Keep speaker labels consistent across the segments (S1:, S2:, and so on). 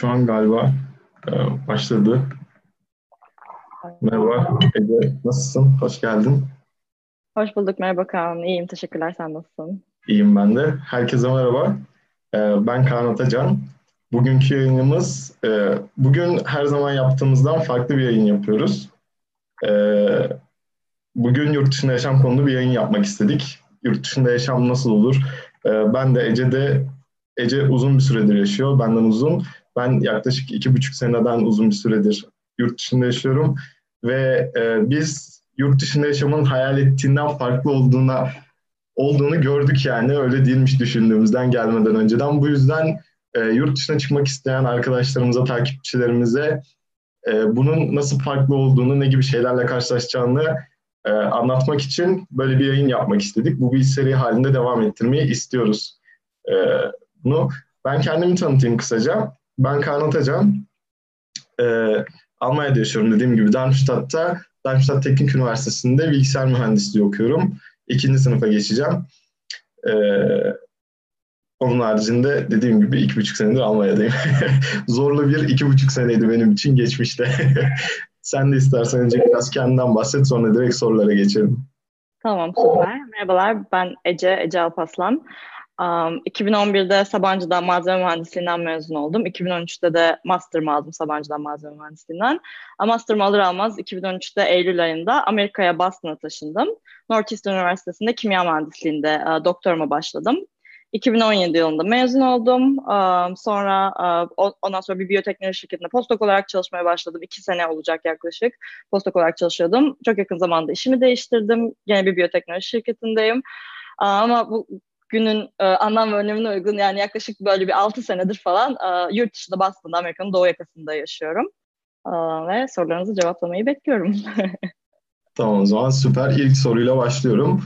S1: Şu an galiba e, başladı. Merhaba Ece, nasılsın? Hoş geldin.
S2: Hoş bulduk, merhaba Kaan. İyiyim, teşekkürler. Sen nasılsın?
S1: İyiyim ben de. Herkese merhaba. E, ben Kaan Atacan. Bugünkü yayınımız, e, bugün her zaman yaptığımızdan farklı bir yayın yapıyoruz. E, bugün yurt dışında yaşam konulu bir yayın yapmak istedik. Yurt dışında yaşam nasıl olur? E, ben de Ece de Ece uzun bir süredir yaşıyor, benden uzun. Ben yaklaşık iki buçuk seneden uzun bir süredir yurt dışında yaşıyorum ve e, biz yurt dışında yaşamın hayal ettiğinden farklı olduğuna olduğunu gördük yani öyle değilmiş düşündüğümüzden gelmeden önceden. Bu yüzden e, yurt dışına çıkmak isteyen arkadaşlarımıza, takipçilerimize e, bunun nasıl farklı olduğunu, ne gibi şeylerle karşılaşacağını e, anlatmak için böyle bir yayın yapmak istedik. Bu bir seri halinde devam ettirmeyi istiyoruz e, bunu. Ben kendimi tanıtayım kısaca. Ben Kaan Atacan. E, Almanya'da yaşıyorum dediğim gibi Darmstadt'ta. Darmstadt Teknik Üniversitesi'nde bilgisayar mühendisliği okuyorum. İkinci sınıfa geçeceğim. E, onun haricinde dediğim gibi iki buçuk senedir Almanya'dayım. Zorlu bir iki buçuk seneydi benim için geçmişte. Sen de istersen önce biraz kendinden bahset sonra direkt sorulara geçelim.
S2: Tamam süper. Merhabalar ben Ece, Ece Alpaslan. Um, 2011'de Sabancı'dan malzeme mühendisliğinden mezun oldum. 2013'te de master'ımı aldım Sabancı'dan malzeme mühendisliğinden. Master'ımı alır almaz 2013'te Eylül ayında Amerika'ya Boston'a taşındım. Northeastern Üniversitesi'nde kimya mühendisliğinde uh, doktoruma başladım. 2017 yılında mezun oldum. Um, sonra uh, ondan sonra bir biyoteknoloji şirketinde postdoc olarak çalışmaya başladım. İki sene olacak yaklaşık. Postdoc olarak çalışıyordum. Çok yakın zamanda işimi değiştirdim. Yine bir biyoteknoloji şirketindeyim. Ama bu günün e, anlam ve önemine uygun yani yaklaşık böyle bir 6 senedir falan e, yurt dışında Boston'da Amerika'nın doğu yakasında yaşıyorum. E, ve sorularınızı cevaplamayı bekliyorum.
S1: tamam o zaman süper. İlk soruyla başlıyorum.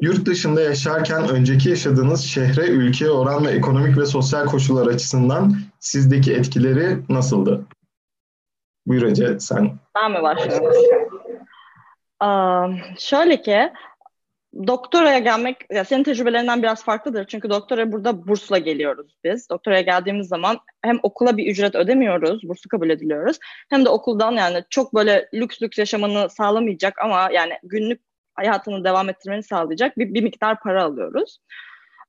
S1: Yurt dışında yaşarken önceki yaşadığınız şehre, ülkeye oran ve ekonomik ve sosyal koşullar açısından sizdeki etkileri nasıldı? Buyur Ece sen.
S2: Ben mi başlıyorum? Um, şöyle ki doktoraya gelmek, ya senin tecrübelerinden biraz farklıdır. Çünkü doktora burada bursla geliyoruz biz. Doktoraya geldiğimiz zaman hem okula bir ücret ödemiyoruz, bursu kabul ediliyoruz. Hem de okuldan yani çok böyle lüks lüks yaşamanı sağlamayacak ama yani günlük hayatını devam ettirmeni sağlayacak bir, bir miktar para alıyoruz.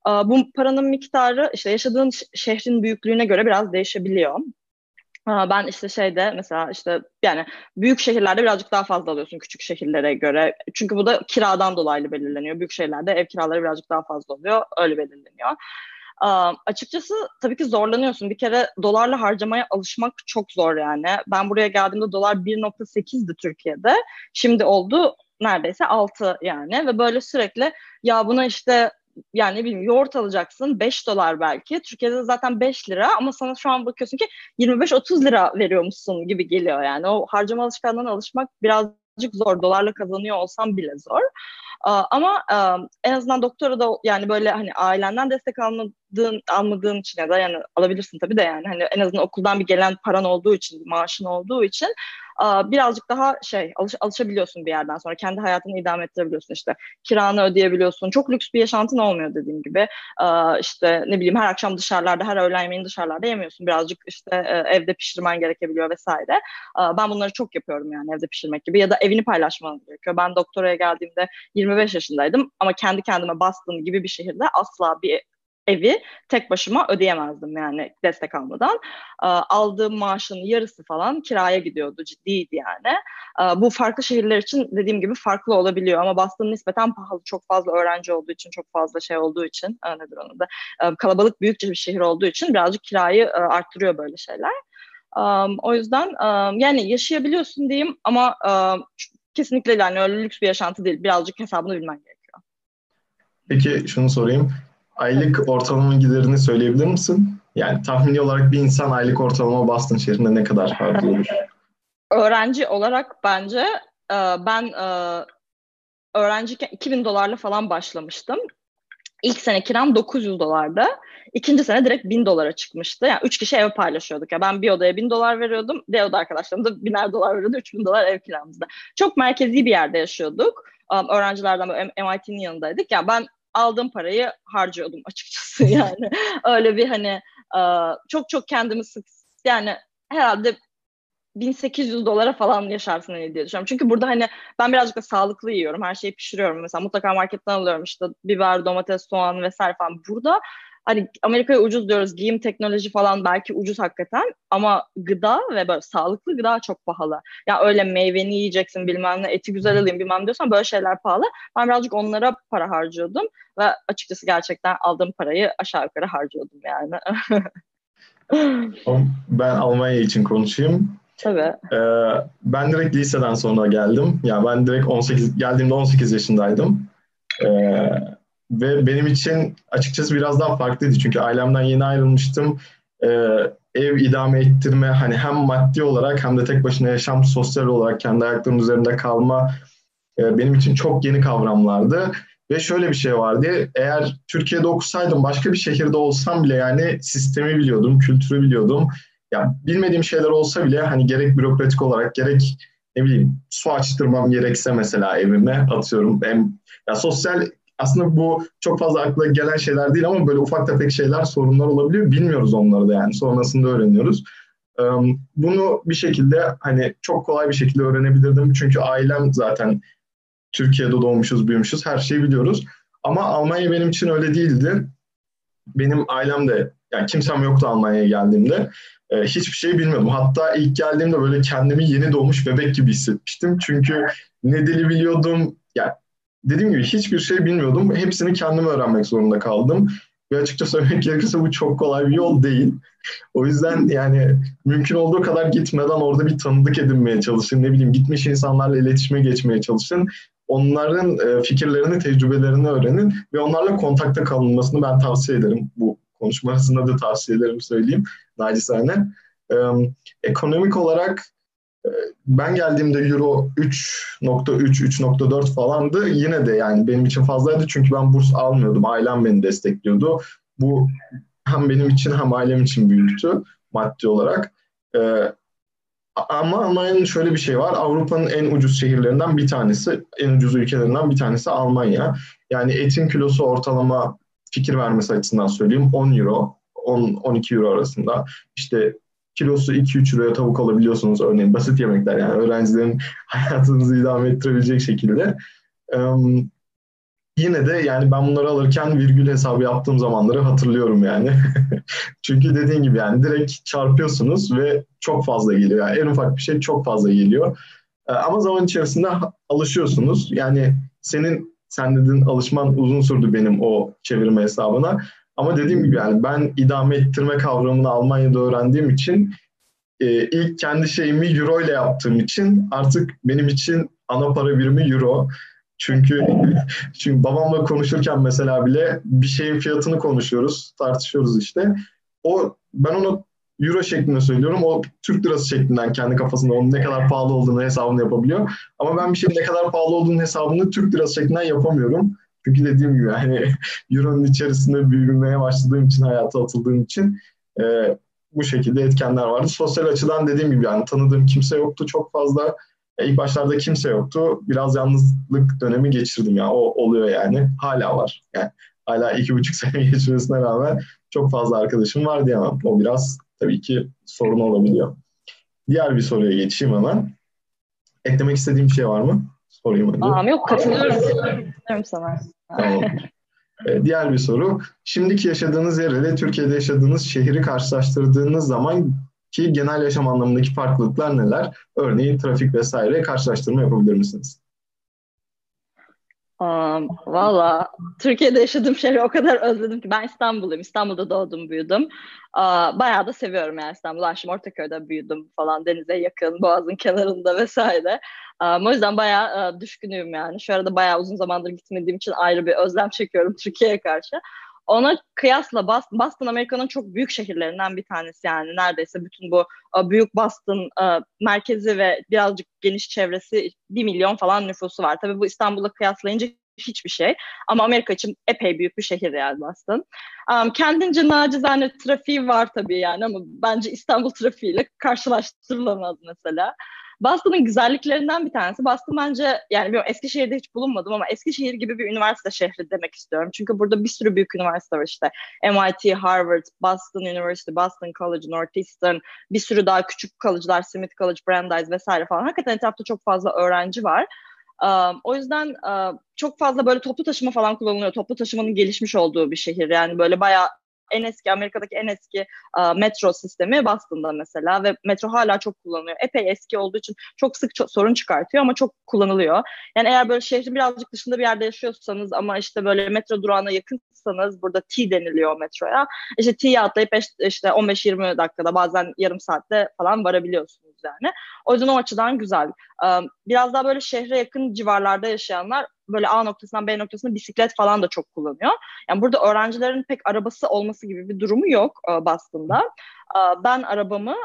S2: Bu paranın miktarı işte yaşadığın şehrin büyüklüğüne göre biraz değişebiliyor. Ben işte şeyde mesela işte yani büyük şehirlerde birazcık daha fazla alıyorsun küçük şehirlere göre. Çünkü bu da kiradan dolayı belirleniyor. Büyük şehirlerde ev kiraları birazcık daha fazla oluyor. Öyle belirleniyor. Açıkçası tabii ki zorlanıyorsun. Bir kere dolarla harcamaya alışmak çok zor yani. Ben buraya geldiğimde dolar 1.8'di Türkiye'de. Şimdi oldu neredeyse 6 yani ve böyle sürekli ya buna işte yani ne bileyim yoğurt alacaksın 5 dolar belki. Türkiye'de zaten 5 lira ama sana şu an bakıyorsun ki 25-30 lira veriyormuşsun gibi geliyor yani. O harcama alışkanlığına alışmak birazcık zor. Dolarla kazanıyor olsam bile zor. Ama en azından doktora da yani böyle hani ailenden destek almadığın almadığın için ya da yani alabilirsin tabii de yani hani en azından okuldan bir gelen paran olduğu için, maaşın olduğu için birazcık daha şey alış, alışabiliyorsun bir yerden sonra. Kendi hayatını idame ettirebiliyorsun işte. Kiranı ödeyebiliyorsun. Çok lüks bir yaşantın olmuyor dediğim gibi. işte ne bileyim her akşam dışarılarda, her öğlen yemeğini dışarılarda yemiyorsun. Birazcık işte evde pişirmen gerekebiliyor vesaire. Ben bunları çok yapıyorum yani evde pişirmek gibi. Ya da evini paylaşman gerekiyor. Ben doktoraya geldiğimde 25 yaşındaydım ama kendi kendime Boston gibi bir şehirde asla bir evi tek başıma ödeyemezdim yani destek almadan. Aldığım maaşın yarısı falan kiraya gidiyordu ciddiydi yani. Bu farklı şehirler için dediğim gibi farklı olabiliyor ama Boston nispeten pahalı. Çok fazla öğrenci olduğu için, çok fazla şey olduğu için nedir onu da kalabalık büyükçe bir şehir olduğu için birazcık kirayı arttırıyor böyle şeyler. O yüzden yani yaşayabiliyorsun diyeyim ama kesinlikle yani öyle lüks bir yaşantı değil. Birazcık hesabını bilmen gerekiyor.
S1: Peki şunu sorayım aylık ortalama giderini söyleyebilir misin? Yani tahmini olarak bir insan aylık ortalama Boston şehrinde ne kadar harcıyor?
S2: Öğrenci olarak bence e, ben e, öğrenciyken 2000 dolarla falan başlamıştım. İlk sene kiram 900 dolardı. İkinci sene direkt 1000 dolara çıkmıştı. Yani üç kişi ev paylaşıyorduk. Ya ben bir odaya 1000 dolar veriyordum. Diğer oda arkadaşlarım da biner dolar veriyordu. 3000 dolar ev kiramızda. Çok merkezi bir yerde yaşıyorduk. Öğrencilerden MIT'nin yanındaydık. Ya ben aldığım parayı harcıyordum açıkçası yani. Öyle bir hani çok çok kendimi sık yani herhalde 1800 dolara falan yaşarsın hani diye düşünüyorum. Çünkü burada hani ben birazcık da sağlıklı yiyorum. Her şeyi pişiriyorum. Mesela mutlaka marketten alıyorum işte biber, domates, soğan vesaire falan. Burada hani Amerika'ya ucuz diyoruz. Giyim, teknoloji falan belki ucuz hakikaten ama gıda ve böyle sağlıklı gıda çok pahalı. Ya yani öyle meyveni yiyeceksin bilmem ne, eti güzel alayım bilmem diyorsan böyle şeyler pahalı. Ben birazcık onlara para harcıyordum ve açıkçası gerçekten aldığım parayı aşağı yukarı harcıyordum yani.
S1: ben Almanya için konuşayım.
S2: Tabii.
S1: Ee, ben direkt liseden sonra geldim. Yani ben direkt 18 geldiğimde 18 yaşındaydım. Ee, ve benim için açıkçası biraz daha farklıydı. Çünkü ailemden yeni ayrılmıştım. Ee, ev idame ettirme hani hem maddi olarak hem de tek başına yaşam sosyal olarak kendi ayaklarının üzerinde kalma e, benim için çok yeni kavramlardı. Ve şöyle bir şey vardı. Eğer Türkiye'de okusaydım başka bir şehirde olsam bile yani sistemi biliyordum, kültürü biliyordum yani bilmediğim şeyler olsa bile hani gerek bürokratik olarak gerek ne bileyim su açtırmam gerekse mesela evime atıyorum. Hem, ya sosyal aslında bu çok fazla akla gelen şeyler değil ama böyle ufak tefek şeyler sorunlar olabiliyor. Bilmiyoruz onları da yani sonrasında öğreniyoruz. Bunu bir şekilde hani çok kolay bir şekilde öğrenebilirdim. Çünkü ailem zaten Türkiye'de doğmuşuz, büyümüşüz. Her şeyi biliyoruz. Ama Almanya benim için öyle değildi. Benim ailem de yani kimsem yoktu Almanya'ya geldiğimde hiçbir şey bilmiyordum. Hatta ilk geldiğimde böyle kendimi yeni doğmuş bebek gibi hissetmiştim. Çünkü ne dili biliyordum, yani dediğim gibi hiçbir şey bilmiyordum. Hepsini kendim öğrenmek zorunda kaldım. Ve açıkça söylemek gerekirse bu çok kolay bir yol değil. O yüzden yani mümkün olduğu kadar gitmeden orada bir tanıdık edinmeye çalışın. Ne bileyim gitmiş insanlarla iletişime geçmeye çalışın. Onların e, fikirlerini, tecrübelerini öğrenin ve onlarla kontakta kalınmasını ben tavsiye ederim. Bu konuşma arasında da tavsiyelerimi söyleyeyim nacizane. E, ekonomik olarak ben geldiğimde Euro 3.3, 3.4 falandı. Yine de yani benim için fazlaydı çünkü ben burs almıyordum. Ailem beni destekliyordu. Bu hem benim için hem ailem için büyüktü maddi olarak. Ee, ama Almanya'nın şöyle bir şey var. Avrupa'nın en ucuz şehirlerinden bir tanesi, en ucuz ülkelerinden bir tanesi Almanya. Yani etin kilosu ortalama fikir vermesi açısından söyleyeyim 10 euro, 10-12 euro arasında. İşte kilosu 2-3 euroya tavuk alabiliyorsunuz örneğin basit yemekler yani öğrencilerin hayatınızı idame ettirebilecek şekilde. Um, yine de yani ben bunları alırken virgül hesabı yaptığım zamanları hatırlıyorum yani. Çünkü dediğin gibi yani direkt çarpıyorsunuz ve çok fazla geliyor. Yani en ufak bir şey çok fazla geliyor. Ama zaman içerisinde alışıyorsunuz. Yani senin sen dedin alışman uzun sürdü benim o çevirme hesabına. Ama dediğim gibi yani ben idame ettirme kavramını Almanya'da öğrendiğim için e, ilk kendi şeyimi euro ile yaptığım için artık benim için ana para birimi euro. Çünkü çünkü babamla konuşurken mesela bile bir şeyin fiyatını konuşuyoruz, tartışıyoruz işte. O ben onu euro şeklinde söylüyorum. O Türk lirası şeklinden kendi kafasında onun ne kadar pahalı olduğunu hesabını yapabiliyor. Ama ben bir şeyin ne kadar pahalı olduğunu hesabını Türk lirası şeklinden yapamıyorum. Çünkü dediğim gibi hani Euro'nun içerisinde büyümeye başladığım için, hayata atıldığım için e, bu şekilde etkenler vardı. Sosyal açıdan dediğim gibi yani tanıdığım kimse yoktu çok fazla. E, ilk başlarda kimse yoktu. Biraz yalnızlık dönemi geçirdim ya. O oluyor yani. Hala var. Yani hala iki buçuk sene geçmesine rağmen çok fazla arkadaşım var diyemem. O biraz tabii ki sorun olabiliyor. Diğer bir soruya geçeyim hemen. Eklemek istediğim bir şey var mı? Sorayım
S2: hadi. Aa, yok katılıyorum. katılıyorum sana.
S1: Tamam. Ee, diğer bir soru. Şimdiki yaşadığınız yer ile Türkiye'de yaşadığınız şehri karşılaştırdığınız zaman ki genel yaşam anlamındaki farklılıklar neler? Örneğin trafik vesaire karşılaştırma yapabilir misiniz?
S2: Um, Valla Türkiye'de yaşadığım şehri o kadar özledim ki ben İstanbul'uyum. İstanbul'da doğdum, büyüdüm. Uh, bayağı da seviyorum yani İstanbul'u. Aşım Ortaköy'de büyüdüm falan. Denize yakın, boğazın kenarında vesaire. Um, o yüzden bayağı uh, düşkünüyüm yani. Şu arada bayağı uzun zamandır gitmediğim için ayrı bir özlem çekiyorum Türkiye'ye karşı. Ona kıyasla Boston, Boston Amerika'nın çok büyük şehirlerinden bir tanesi yani neredeyse bütün bu büyük Boston merkezi ve birazcık geniş çevresi bir milyon falan nüfusu var. Tabii bu İstanbul'la kıyaslayınca hiçbir şey. Ama Amerika için epey büyük bir şehir yani Boston. Um, kendince nacizane trafiği var tabii yani ama bence İstanbul trafiğiyle karşılaştırılamaz mesela. Boston'ın güzelliklerinden bir tanesi. Boston bence yani bilmiyorum Eskişehir'de hiç bulunmadım ama Eskişehir gibi bir üniversite şehri demek istiyorum. Çünkü burada bir sürü büyük üniversite var işte. MIT, Harvard, Boston University, Boston College, Northeastern, bir sürü daha küçük college'lar, Smith College, Brandeis vesaire falan. Hakikaten etrafta çok fazla öğrenci var. Um, o yüzden uh, çok fazla böyle toplu taşıma falan kullanılıyor. Toplu taşımanın gelişmiş olduğu bir şehir. Yani böyle bayağı en eski Amerika'daki en eski uh, metro sistemi Boston'da mesela ve metro hala çok kullanılıyor. Epey eski olduğu için çok sık çok sorun çıkartıyor ama çok kullanılıyor. Yani eğer böyle şehrin birazcık dışında bir yerde yaşıyorsanız ama işte böyle metro durağına yakınsanız burada T deniliyor metroya. İşte T'ye atlayıp işte 15-20 dakikada bazen yarım saatte falan varabiliyorsunuz yani. O yüzden o açıdan güzel. Biraz daha böyle şehre yakın civarlarda yaşayanlar böyle A noktasından B noktasına bisiklet falan da çok kullanıyor. Yani burada öğrencilerin pek arabası olması gibi bir durumu yok Boston'da. Ben arabamı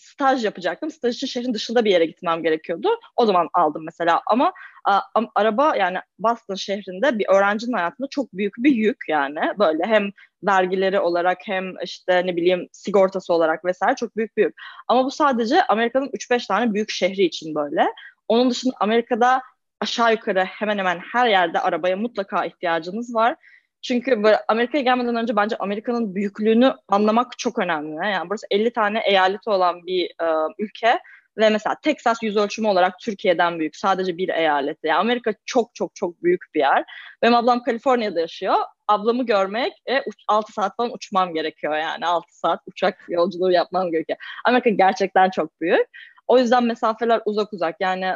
S2: staj yapacaktım. Staj için şehrin dışında bir yere gitmem gerekiyordu. O zaman aldım mesela ama a, araba yani Boston şehrinde bir öğrencinin hayatında çok büyük bir yük yani. Böyle hem vergileri olarak hem işte ne bileyim sigortası olarak vesaire çok büyük bir yük. Ama bu sadece Amerika'nın 3-5 tane büyük şehri için böyle. Onun dışında Amerika'da aşağı yukarı hemen hemen her yerde arabaya mutlaka ihtiyacınız var. Çünkü böyle Amerika'ya gelmeden önce bence Amerika'nın büyüklüğünü anlamak çok önemli. Yani burası 50 tane eyaleti olan bir e, ülke ve mesela Texas yüz ölçümü olarak Türkiye'den büyük. Sadece bir eyalet. Yani Amerika çok çok çok büyük bir yer. Benim ablam Kaliforniya'da yaşıyor. Ablamı görmek e, 6 saat falan uçmam gerekiyor yani. 6 saat uçak yolculuğu yapmam gerekiyor. Amerika gerçekten çok büyük. O yüzden mesafeler uzak uzak. Yani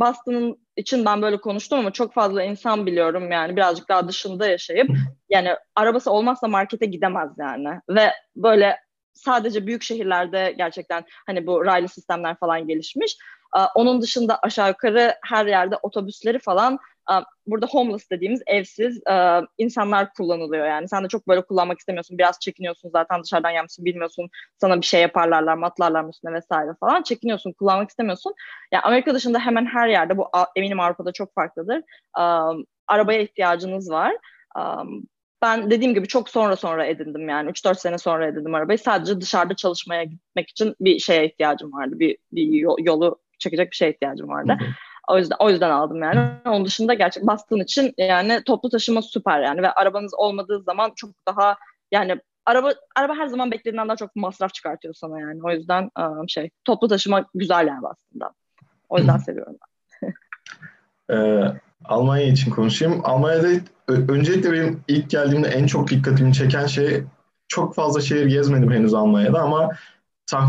S2: Boston'ın için ben böyle konuştum ama çok fazla insan biliyorum yani. Birazcık daha dışında yaşayıp yani arabası olmazsa markete gidemez yani. Ve böyle sadece büyük şehirlerde gerçekten hani bu raylı sistemler falan gelişmiş. Onun dışında aşağı yukarı her yerde otobüsleri falan burada homeless dediğimiz evsiz insanlar kullanılıyor yani. Sen de çok böyle kullanmak istemiyorsun. Biraz çekiniyorsun zaten dışarıdan gelmişsin bilmiyorsun. Sana bir şey yaparlarlar mı atlarlar mı üstüne vesaire falan. Çekiniyorsun kullanmak istemiyorsun. Yani Amerika dışında hemen her yerde bu eminim Avrupa'da çok farklıdır. Arabaya ihtiyacınız var. Ben dediğim gibi çok sonra sonra edindim yani 3-4 sene sonra edindim arabayı. Sadece dışarıda çalışmaya gitmek için bir şeye ihtiyacım vardı. Bir, bir yolu çekecek bir şeye ihtiyacım vardı. O yüzden o yüzden aldım yani. Onun dışında gerçek bastığın için yani toplu taşıma süper yani ve arabanız olmadığı zaman çok daha yani araba araba her zaman beklediğinden daha çok masraf çıkartıyor sana yani. O yüzden um, şey toplu taşıma güzel yani aslında. O yüzden seviyorum ben.
S1: ee, Almanya için konuşayım. Almanya'da öncelikle benim ilk geldiğimde en çok dikkatimi çeken şey çok fazla şehir gezmedim henüz Almanya'da ama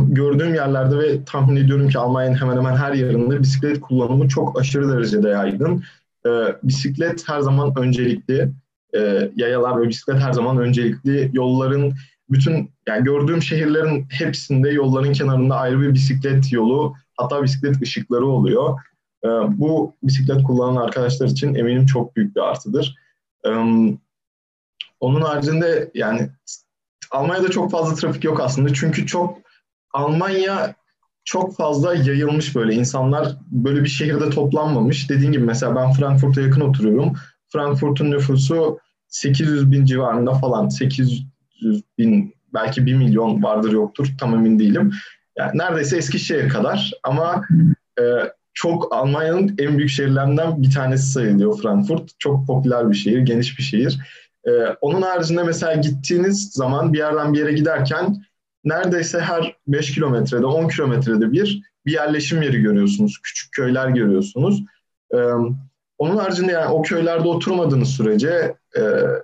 S1: gördüğüm yerlerde ve tahmin ediyorum ki Almanya'nın hemen hemen her yerinde bisiklet kullanımı çok aşırı derecede yaygın. E, bisiklet her zaman öncelikli. E, yayalar ve bisiklet her zaman öncelikli. Yolların bütün yani gördüğüm şehirlerin hepsinde yolların kenarında ayrı bir bisiklet yolu hatta bisiklet ışıkları oluyor. E, bu bisiklet kullanan arkadaşlar için eminim çok büyük bir artıdır. E, onun haricinde yani Almanya'da çok fazla trafik yok aslında çünkü çok Almanya çok fazla yayılmış böyle. insanlar böyle bir şehirde toplanmamış. Dediğim gibi mesela ben Frankfurt'a yakın oturuyorum. Frankfurt'un nüfusu 800 bin civarında falan. 800 bin belki 1 milyon vardır yoktur tam emin değilim. Yani neredeyse Eskişehir kadar ama e, çok Almanya'nın en büyük şehirlerinden bir tanesi sayılıyor Frankfurt. Çok popüler bir şehir, geniş bir şehir. E, onun haricinde mesela gittiğiniz zaman bir yerden bir yere giderken neredeyse her 5 kilometrede, 10 kilometrede bir bir yerleşim yeri görüyorsunuz. Küçük köyler görüyorsunuz. Ee, onun haricinde yani o köylerde oturmadığınız sürece e,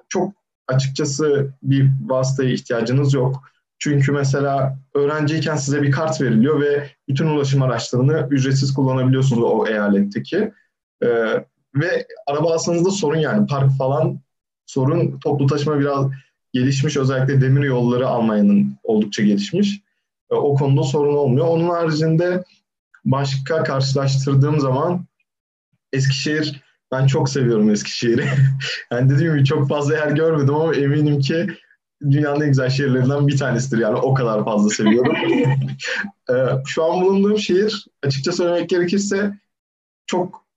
S1: çok açıkçası bir vasıtaya ihtiyacınız yok. Çünkü mesela öğrenciyken size bir kart veriliyor ve bütün ulaşım araçlarını ücretsiz kullanabiliyorsunuz o eyaletteki. Ee, ve araba alsanız da sorun yani park falan sorun. Toplu taşıma biraz gelişmiş. Özellikle demir yolları Almanya'nın oldukça gelişmiş. E, o konuda sorun olmuyor. Onun haricinde başka karşılaştırdığım zaman Eskişehir ben çok seviyorum Eskişehir'i. yani dediğim gibi çok fazla yer görmedim ama eminim ki dünyanın en güzel şehirlerinden bir tanesidir yani o kadar fazla seviyorum. E, şu an bulunduğum şehir açıkça söylemek gerekirse çok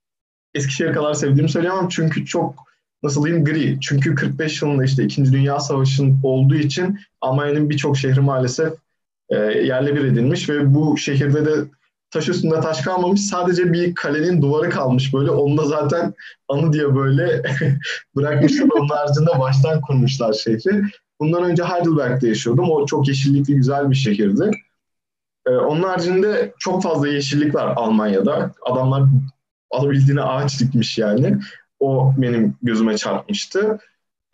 S1: Eskişehir kadar sevdiğimi söyleyemem çünkü çok nasıl diyeyim gri. Çünkü 45 yılında işte 2. Dünya Savaşı'nın olduğu için Almanya'nın birçok şehri maalesef e, yerle bir edilmiş ve bu şehirde de taş üstünde taş kalmamış. Sadece bir kalenin duvarı kalmış böyle. Onu da zaten anı diye böyle bırakmışlar. Onun haricinde baştan kurmuşlar şehri. Bundan önce Heidelberg'de yaşıyordum. O çok yeşillikli güzel bir şehirdi. Ee, onun haricinde çok fazla yeşillik var Almanya'da. Adamlar alabildiğine ağaç dikmiş yani. O benim gözüme çarpmıştı.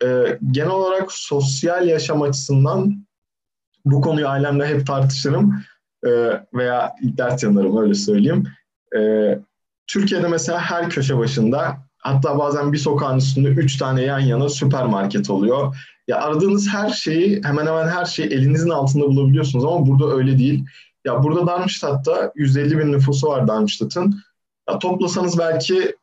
S1: Ee, genel olarak sosyal yaşam açısından bu konuyu ailemle hep tartışırım e, veya ders yanarım öyle söyleyeyim. E, Türkiye'de mesela her köşe başında hatta bazen bir sokağın üstünde üç tane yan yana süpermarket oluyor. Ya aradığınız her şeyi hemen hemen her şeyi elinizin altında bulabiliyorsunuz ama burada öyle değil. Ya burada Darmstadt'ta 150 bin nüfusu var Darmstadt'ın. Ya toplasanız belki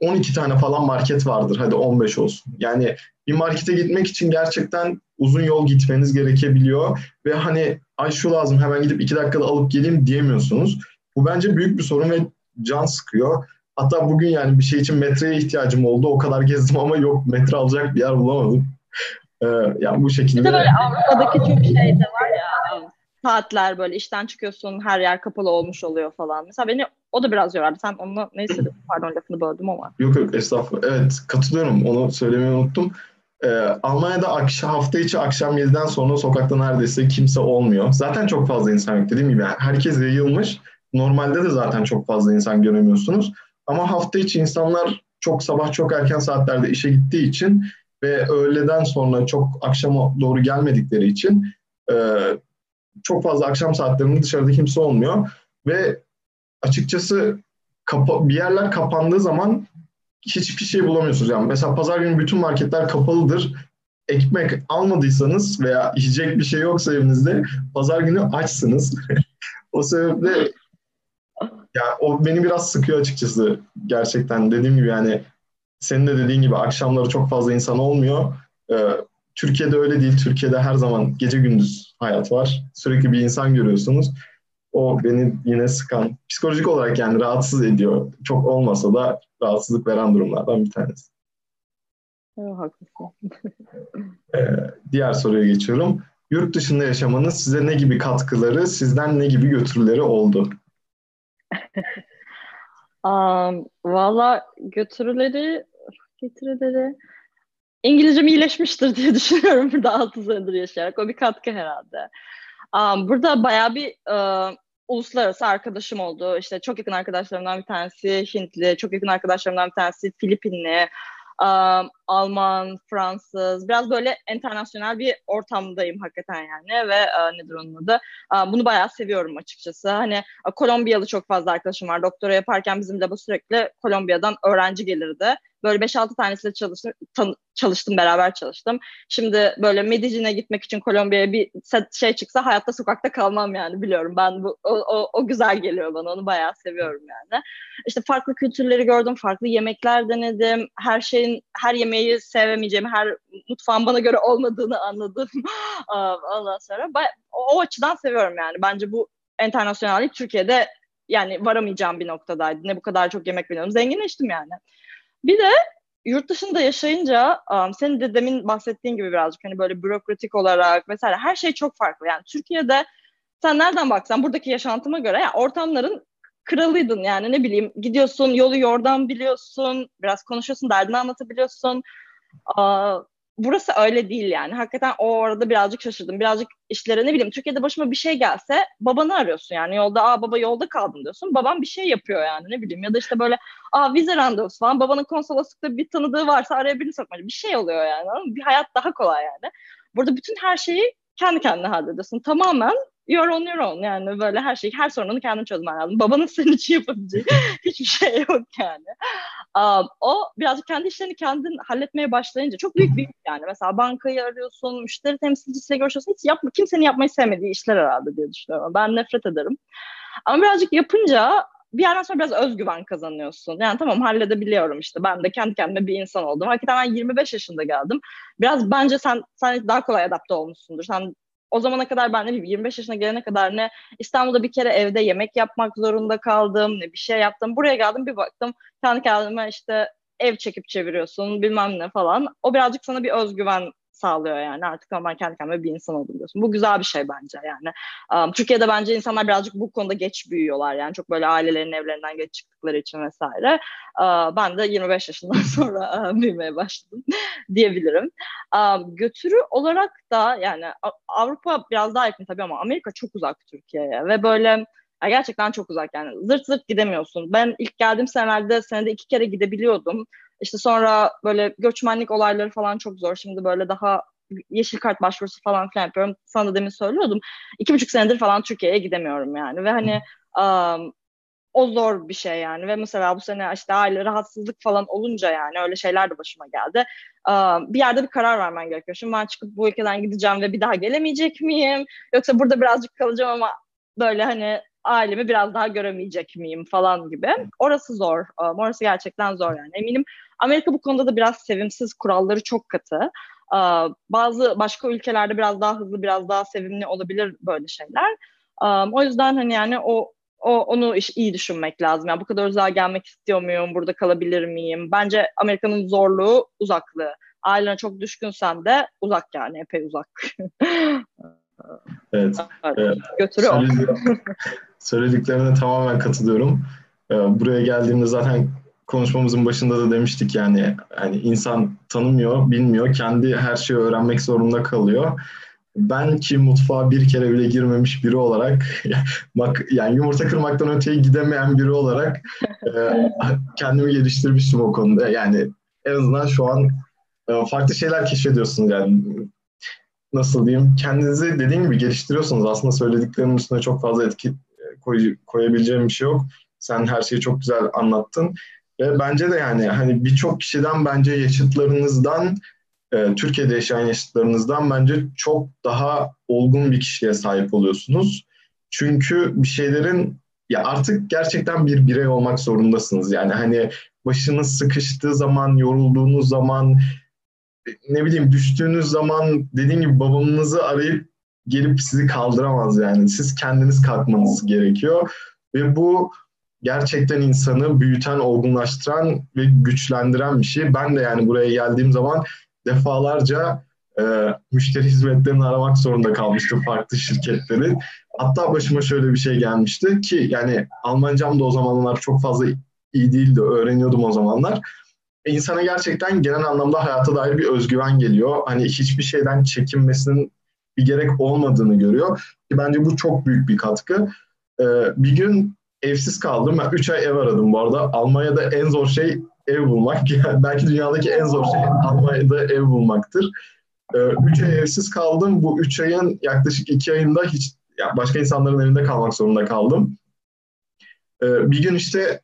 S1: 12 tane falan market vardır. Hadi 15 olsun. Yani bir markete gitmek için gerçekten uzun yol gitmeniz gerekebiliyor. Ve hani ay şu lazım hemen gidip 2 dakikada alıp geleyim diyemiyorsunuz. Bu bence büyük bir sorun ve can sıkıyor. Hatta bugün yani bir şey için metreye ihtiyacım oldu. O kadar gezdim ama yok metre alacak bir yer bulamadım. Ee, yani bu şekilde. Bir
S2: de böyle Avrupa'daki çok şey de var ya saatler böyle işten çıkıyorsun her yer kapalı olmuş oluyor falan. Mesela beni o da biraz yorardı. Sen onunla neyse pardon lafını böldüm ama.
S1: Yok yok estağfurullah. Evet katılıyorum. Onu söylemeyi unuttum. Ee, Almanya'da akşam, hafta içi akşam 7'den sonra sokakta neredeyse kimse olmuyor. Zaten çok fazla insan yok dediğim gibi. Herkes yayılmış. Normalde de zaten çok fazla insan göremiyorsunuz. Ama hafta içi insanlar çok sabah çok erken saatlerde işe gittiği için ve öğleden sonra çok akşama doğru gelmedikleri için e, çok fazla akşam saatlerinde dışarıda kimse olmuyor ve açıkçası kapa- bir yerler kapandığı zaman hiçbir şey bulamıyorsunuz. Yani mesela pazar günü bütün marketler kapalıdır. Ekmek almadıysanız veya yiyecek bir şey yoksa evinizde pazar günü açsınız. o sebeple ya o beni biraz sıkıyor açıkçası gerçekten dediğim gibi yani senin de dediğin gibi akşamları çok fazla insan olmuyor. Ee, Türkiye'de öyle değil. Türkiye'de her zaman gece gündüz hayat var. Sürekli bir insan görüyorsunuz. O beni yine sıkan, psikolojik olarak yani rahatsız ediyor. Çok olmasa da rahatsızlık veren durumlardan bir tanesi.
S2: Evet, haklısın.
S1: ee, diğer soruya geçiyorum. Yurt dışında yaşamanın size ne gibi katkıları, sizden ne gibi götürüleri oldu?
S2: um, Valla götürüleri, getirileri İngilizcem iyileşmiştir diye düşünüyorum burada 6 senedir yaşayarak. O bir katkı herhalde. Um, burada bayağı bir uh, uluslararası arkadaşım oldu. İşte çok yakın arkadaşlarımdan bir tanesi Hintli, çok yakın arkadaşlarımdan bir tanesi Filipinli, um, Alman, Fransız. Biraz böyle internasyonel bir ortamdayım hakikaten yani ve uh, nedir onun adı? Uh, bunu bayağı seviyorum açıkçası. Hani uh, Kolombiyalı çok fazla arkadaşım var. Doktora yaparken bizim de bu sürekli Kolombiya'dan öğrenci gelirdi. Böyle 5-6 tanesiyle çalıştım, tan- çalıştım, beraber çalıştım. Şimdi böyle Medellin'e gitmek için Kolombiya'ya bir şey çıksa hayatta sokakta kalmam yani biliyorum. Ben bu o, o, o güzel geliyor bana. Onu bayağı seviyorum yani. İşte farklı kültürleri gördüm, farklı yemekler denedim. Her şeyin her yemeği sevemeyeceğim, her mutfağın bana göre olmadığını anladım. Ondan sonra o, o açıdan seviyorum yani. Bence bu internasyonellik Türkiye'de yani varamayacağım bir noktadaydı. Ne bu kadar çok yemek biliyorum. Zenginleştim yani. Bir de yurt dışında yaşayınca um, senin de demin bahsettiğin gibi birazcık hani böyle bürokratik olarak mesela her şey çok farklı. Yani Türkiye'de sen nereden baksan buradaki yaşantıma göre yani ortamların kralıydın yani ne bileyim gidiyorsun yolu yordan biliyorsun biraz konuşuyorsun derdini anlatabiliyorsun. Aa, burası öyle değil yani. Hakikaten o orada birazcık şaşırdım. Birazcık işlere ne bileyim Türkiye'de başıma bir şey gelse babanı arıyorsun yani. Yolda aa baba yolda kaldım diyorsun. Babam bir şey yapıyor yani ne bileyim. Ya da işte böyle aa vize randevusu falan. Babanın konsoloslukta bir tanıdığı varsa araya birini sokmaca. Bir şey oluyor yani. Bir hayat daha kolay yani. Burada bütün her şeyi kendi kendine hallediyorsun. Tamamen you're on your own yani böyle her şey her sorununu kendin çözmen lazım. Babanın senin için yapabileceği hiçbir şey yok yani. Um, o birazcık kendi işlerini kendin halletmeye başlayınca çok büyük bir yani. Mesela bankayı arıyorsun, müşteri temsilcisiyle görüşüyorsun. Hiç yapma, kimsenin yapmayı sevmediği işler herhalde diye düşünüyorum. Ben nefret ederim. Ama birazcık yapınca bir yerden sonra biraz özgüven kazanıyorsun. Yani tamam halledebiliyorum işte. Ben de kendi kendime bir insan oldum. Hakikaten ben 25 yaşında geldim. Biraz bence sen sen daha kolay adapte olmuşsundur. Sen o zamana kadar ben ne bileyim 25 yaşına gelene kadar ne İstanbul'da bir kere evde yemek yapmak zorunda kaldım ne bir şey yaptım. Buraya geldim bir baktım kendi kendime işte ev çekip çeviriyorsun bilmem ne falan. O birazcık sana bir özgüven sağlıyor yani. Artık normal kendi kendine bir insan olabiliyorsun. Bu güzel bir şey bence yani. Um, Türkiye'de bence insanlar birazcık bu konuda geç büyüyorlar yani. Çok böyle ailelerin evlerinden geç çıktıkları için vesaire. Uh, ben de 25 yaşından sonra uh, büyümeye başladım diyebilirim. Um, götürü olarak da yani Avrupa biraz daha yakın tabii ama Amerika çok uzak Türkiye'ye ve böyle gerçekten çok uzak yani. Zırt zırt gidemiyorsun. Ben ilk geldiğim senelerde senede iki kere gidebiliyordum. İşte sonra böyle göçmenlik olayları falan çok zor. Şimdi böyle daha yeşil kart başvurusu falan filan yapıyorum. Sana da demin söylüyordum. İki buçuk senedir falan Türkiye'ye gidemiyorum yani. Ve hani um, o zor bir şey yani. Ve mesela bu sene işte aile rahatsızlık falan olunca yani öyle şeyler de başıma geldi. Um, bir yerde bir karar vermen gerekiyor. Şimdi ben çıkıp bu ülkeden gideceğim ve bir daha gelemeyecek miyim? Yoksa burada birazcık kalacağım ama böyle hani ailemi biraz daha göremeyecek miyim falan gibi. Orası zor. Um, orası gerçekten zor yani. Eminim Amerika bu konuda da biraz sevimsiz. Kuralları çok katı. Um, bazı başka ülkelerde biraz daha hızlı, biraz daha sevimli olabilir böyle şeyler. Um, o yüzden hani yani o o, onu iş, iyi düşünmek lazım. Yani bu kadar uzağa gelmek istiyor muyum? Burada kalabilir miyim? Bence Amerika'nın zorluğu uzaklığı. Ailene çok düşkünsen de uzak yani epey uzak.
S1: evet. evet.
S2: Götürüyor.
S1: Söylediklerine tamamen katılıyorum. Ee, buraya geldiğimde zaten konuşmamızın başında da demiştik yani yani insan tanımıyor, bilmiyor, kendi her şeyi öğrenmek zorunda kalıyor. Ben ki mutfağa bir kere bile girmemiş biri olarak yani yumurta kırmaktan öteye gidemeyen biri olarak e, kendimi geliştirmiştim o konuda. Yani en azından şu an e, farklı şeyler keşfediyorsunuz yani nasıl diyeyim kendinizi dediğim gibi geliştiriyorsunuz. Aslında söylediklerimin üstüne çok fazla etki koy, koyabileceğim bir şey yok. Sen her şeyi çok güzel anlattın. Ve bence de yani hani birçok kişiden bence yaşıtlarınızdan e, Türkiye'de yaşayan yaşıtlarınızdan bence çok daha olgun bir kişiye sahip oluyorsunuz. Çünkü bir şeylerin ya artık gerçekten bir birey olmak zorundasınız. Yani hani başınız sıkıştığı zaman, yorulduğunuz zaman, ne bileyim düştüğünüz zaman dediğim gibi babamınızı arayıp gelip sizi kaldıramaz yani. Siz kendiniz kalkmanız gerekiyor. Ve bu gerçekten insanı büyüten, olgunlaştıran ve güçlendiren bir şey. Ben de yani buraya geldiğim zaman defalarca e, müşteri hizmetlerini aramak zorunda kalmıştım farklı şirketleri. Hatta başıma şöyle bir şey gelmişti ki yani Almancam da o zamanlar çok fazla iyi değildi, öğreniyordum o zamanlar. E, insana gerçekten genel anlamda hayata dair bir özgüven geliyor. Hani hiçbir şeyden çekinmesinin bir gerek olmadığını görüyor. Ki bence bu çok büyük bir katkı. Ee, bir gün evsiz kaldım. Ben 3 ay ev aradım bu arada. Almanya'da en zor şey ev bulmak. Yani belki dünyadaki en zor şey Almanya'da ev bulmaktır. 3 ee, ay evsiz kaldım. Bu 3 ayın yaklaşık 2 ayında hiç başka insanların evinde kalmak zorunda kaldım. Ee, bir gün işte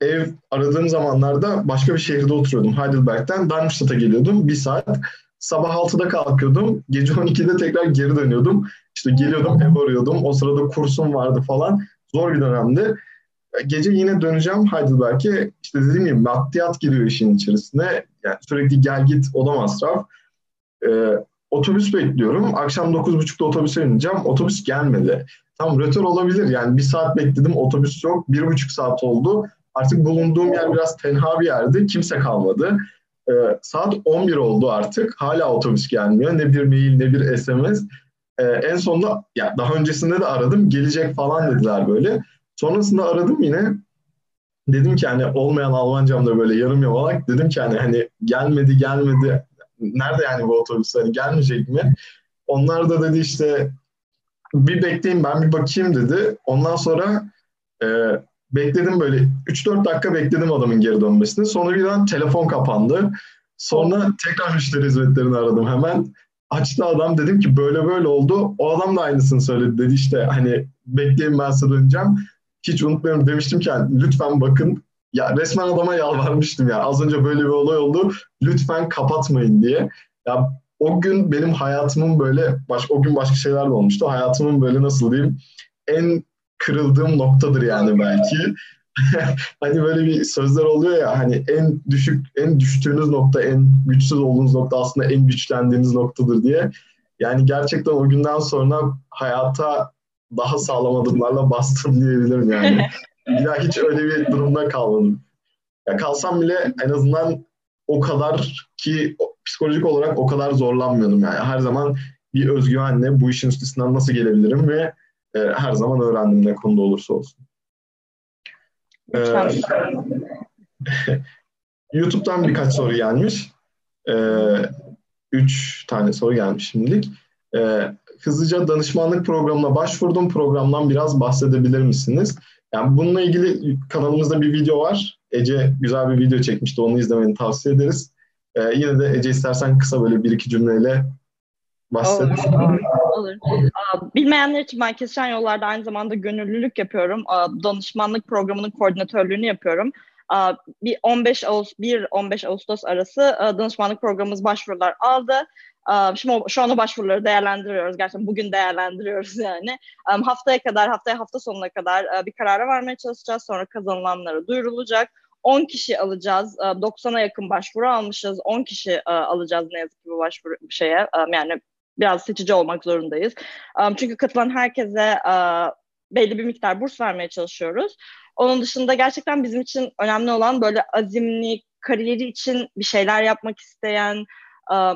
S1: ev aradığım zamanlarda başka bir şehirde oturuyordum. Heidelberg'den Darmstadt'a geliyordum. Bir saat. Sabah 6'da kalkıyordum. Gece 12'de tekrar geri dönüyordum. İşte geliyordum ev arıyordum. O sırada kursum vardı falan. Zor bir dönemdi. Gece yine döneceğim Heidelberg'e. İşte dediğim gibi maddiyat giriyor işin içerisine. Yani sürekli gel git oda masraf. Ee, otobüs bekliyorum. Akşam 9.30'da otobüse ineceğim. Otobüs gelmedi. Tam rötör olabilir. Yani bir saat bekledim otobüs yok. Bir buçuk saat oldu. Artık bulunduğum yer biraz tenha bir yerdi. Kimse kalmadı. Ee, saat 11 oldu artık. Hala otobüs gelmiyor. Ne bir mail ne bir SMS. Ee, en sonunda ya daha öncesinde de aradım. Gelecek falan dediler böyle. Sonrasında aradım yine. Dedim ki hani olmayan Almancam da böyle yarım yamalak. Dedim ki hani hani gelmedi gelmedi. Nerede yani bu otobüs? Hani gelmeyecek mi? Onlar da dedi işte bir bekleyin ben bir bakayım dedi. Ondan sonra e, bekledim böyle 3-4 dakika bekledim adamın geri dönmesini. Sonra birden telefon kapandı. Sonra tekrar müşteri hizmetlerini aradım hemen. Açtı adam dedim ki böyle böyle oldu. O adam da aynısını söyledi dedi işte hani bekleyin ben size döneceğim. Hiç unutmuyorum demiştim ki yani, lütfen bakın ya resmen adama yalvarmıştım ya az önce böyle bir olay oldu lütfen kapatmayın diye. Ya o gün benim hayatımın böyle baş, o gün başka şeyler de olmuştu. Hayatımın böyle nasıl diyeyim en kırıldığım noktadır yani belki. hani böyle bir sözler oluyor ya hani en düşük en düştüğünüz nokta en güçsüz olduğunuz nokta aslında en güçlendiğiniz noktadır diye. Yani gerçekten o günden sonra hayata daha sağlam adımlarla bastım diyebilirim yani. bir daha hiç öyle bir durumda kalmadım. Ya kalsam bile en azından o kadar ki psikolojik olarak o kadar zorlanmıyordum yani. Her zaman bir özgüvenle bu işin üstesinden nasıl gelebilirim ve e, her zaman öğrendim ne konuda olursa olsun. E, YouTube'dan birkaç soru gelmiş. E, üç tane soru gelmiş şimdilik. E, hızlıca danışmanlık programına başvurdum. Programdan biraz bahsedebilir misiniz? Yani bununla ilgili kanalımızda bir video var. Ece güzel bir video çekmişti. Onu izlemeni tavsiye ederiz. Ee, yine de Ece istersen kısa böyle bir iki cümleyle bahset.
S2: Olur, olur. Bilmeyenler için ben Kesişen Yollar'da aynı zamanda gönüllülük yapıyorum. Danışmanlık programının koordinatörlüğünü yapıyorum. Bir 15 Ağustos 1 15 Ağustos arası danışmanlık programımız başvurular aldı. Şimdi şu anda başvuruları değerlendiriyoruz. Gerçekten bugün değerlendiriyoruz yani. Haftaya kadar, haftaya hafta sonuna kadar bir karara varmaya çalışacağız. Sonra kazanılanları duyurulacak. 10 kişi alacağız. 90'a yakın başvuru almışız. 10 kişi alacağız ne yazık ki bu başvuru şeye. Yani biraz seçici olmak zorundayız. Çünkü katılan herkese belli bir miktar burs vermeye çalışıyoruz. Onun dışında gerçekten bizim için önemli olan böyle azimli, kariyeri için bir şeyler yapmak isteyen,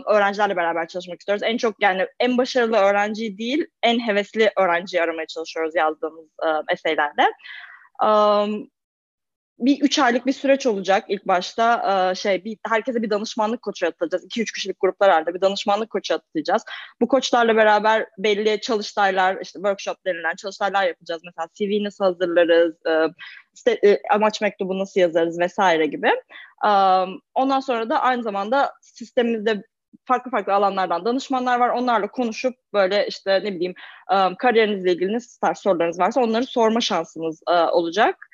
S2: öğrencilerle beraber çalışmak istiyoruz. En çok yani en başarılı öğrenciyi değil, en hevesli öğrenciyi aramaya çalışıyoruz yazdığımız eseylerde bir üç aylık bir süreç olacak ilk başta. Ee, şey bir herkese bir danışmanlık koçu atacağız. 2-3 kişilik gruplar halinde bir danışmanlık koçu atacağız. Bu koçlarla beraber belli çalıştaylar, işte workshop denilen çalıştaylar yapacağız. Mesela CV nasıl hazırlarız, e, işte, e, amaç mektubu nasıl yazarız vesaire gibi. E, ondan sonra da aynı zamanda sistemimizde farklı farklı alanlardan danışmanlar var. Onlarla konuşup böyle işte ne bileyim e, kariyerinizle ilgili ne tarz sorularınız varsa onları sorma şansımız e, olacak.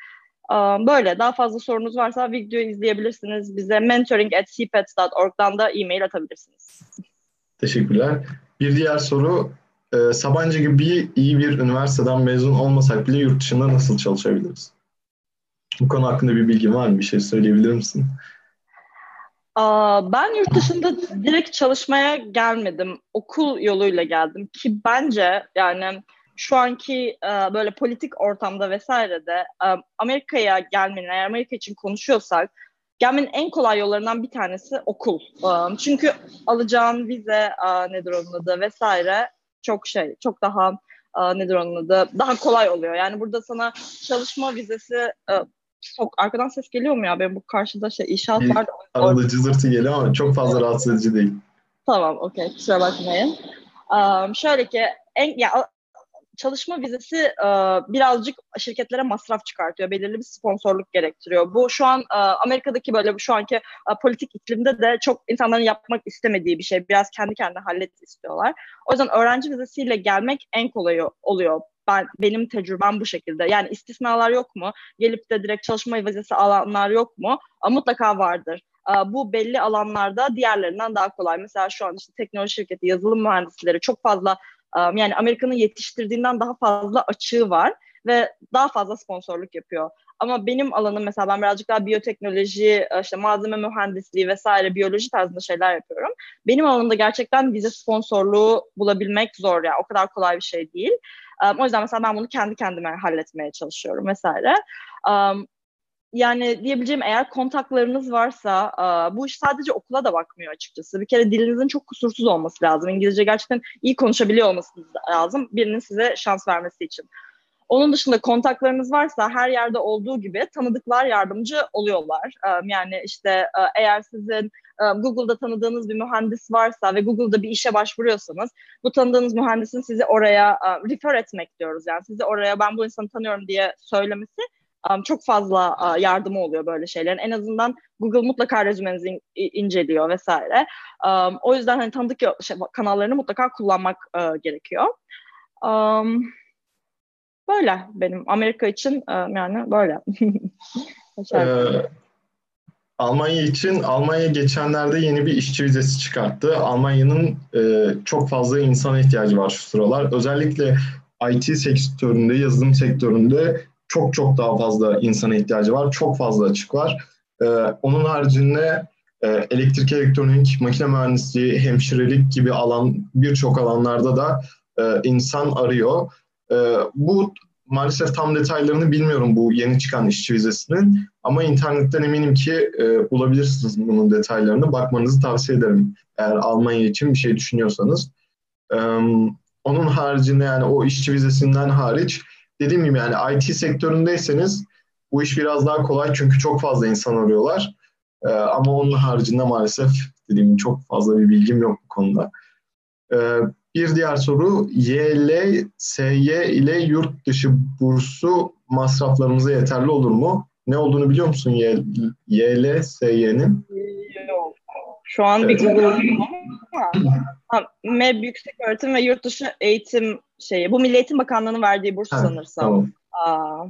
S2: Böyle daha fazla sorunuz varsa videoyu izleyebilirsiniz. Bize mentoring at cpets.org'dan da e-mail atabilirsiniz.
S1: Teşekkürler. Bir diğer soru e, Sabancı gibi iyi bir üniversiteden mezun olmasak bile yurt dışında nasıl çalışabiliriz? Bu konu hakkında bir bilgin var mı? Bir şey söyleyebilir misin?
S2: Ben yurt dışında direkt çalışmaya gelmedim. Okul yoluyla geldim ki bence yani şu anki e, böyle politik ortamda vesairede e, Amerika'ya gelmenin, eğer Amerika için konuşuyorsak gelmenin en kolay yollarından bir tanesi okul. E, çünkü alacağın vize e, nedir onun adı vesaire çok şey, çok daha e, nedir onun adı daha kolay oluyor. Yani burada sana çalışma vizesi e, çok arkadan ses geliyor mu ya? Benim bu karşıda şey inşaat var.
S1: Arada cızırtı geliyor ama çok fazla rahatsız edici değil.
S2: Tamam, okey. Kusura bakmayın. Um, şöyle ki en ya çalışma vizesi e, birazcık şirketlere masraf çıkartıyor. Belirli bir sponsorluk gerektiriyor. Bu şu an e, Amerika'daki böyle şu anki e, politik iklimde de çok insanların yapmak istemediği bir şey. Biraz kendi kendine hallet istiyorlar. O yüzden öğrenci vizesiyle gelmek en kolayı oluyor. Ben benim tecrübem bu şekilde. Yani istisnalar yok mu? Gelip de direkt çalışma vizesi alanlar yok mu? E, mutlaka vardır e, bu belli alanlarda diğerlerinden daha kolay. Mesela şu an işte teknoloji şirketi, yazılım mühendisleri çok fazla yani Amerika'nın yetiştirdiğinden daha fazla açığı var ve daha fazla sponsorluk yapıyor. Ama benim alanım mesela ben birazcık daha biyoteknoloji, e, işte malzeme mühendisliği vesaire biyoloji tarzında şeyler yapıyorum. Benim alanımda gerçekten vize sponsorluğu bulabilmek zor ya. Yani. O kadar kolay bir şey değil. O yüzden mesela ben bunu kendi kendime halletmeye çalışıyorum vesaire yani diyebileceğim eğer kontaklarınız varsa bu iş sadece okula da bakmıyor açıkçası. Bir kere dilinizin çok kusursuz olması lazım. İngilizce gerçekten iyi konuşabiliyor olması lazım birinin size şans vermesi için. Onun dışında kontaklarınız varsa her yerde olduğu gibi tanıdıklar yardımcı oluyorlar. Yani işte eğer sizin Google'da tanıdığınız bir mühendis varsa ve Google'da bir işe başvuruyorsanız bu tanıdığınız mühendisin sizi oraya refer etmek diyoruz. Yani sizi oraya ben bu insanı tanıyorum diye söylemesi um, çok fazla uh, yardımı oluyor böyle şeylerin. En azından Google mutlaka rezümenizi in, inceliyor vesaire. Um, o yüzden hani tanıdık şey, kanallarını mutlaka kullanmak uh, gerekiyor. Um, böyle benim Amerika için um, yani böyle.
S1: ee, Almanya için Almanya geçenlerde yeni bir işçi vizesi çıkarttı. Almanya'nın e, çok fazla insana ihtiyacı var şu sıralar. Özellikle IT sektöründe, yazılım sektöründe çok çok daha fazla insana ihtiyacı var. Çok fazla açık var. Ee, onun haricinde e, elektrik, elektronik, makine mühendisliği, hemşirelik gibi alan birçok alanlarda da e, insan arıyor. E, bu maalesef tam detaylarını bilmiyorum bu yeni çıkan işçi vizesinin ama internetten eminim ki e, bulabilirsiniz bunun detaylarını. Bakmanızı tavsiye ederim eğer Almanya için bir şey düşünüyorsanız. E, onun haricinde yani o işçi vizesinden hariç dediğim gibi yani IT sektöründeyseniz bu iş biraz daha kolay çünkü çok fazla insan arıyorlar. E, ama onun haricinde maalesef dediğim gibi çok fazla bir bilgim yok bu konuda. E, bir diğer soru YLSY ile yurt dışı bursu masraflarımıza yeterli olur mu? Ne olduğunu biliyor musun YLSY'nin?
S2: Yok. Şu an evet. bir Google'ım ama MEB Yüksek Öğretim ve Yurt Dışı Eğitim şeyi. Bu Milli Eğitim Bakanlığı'nın verdiği burs ha, sanırsam. Tamam. Aa,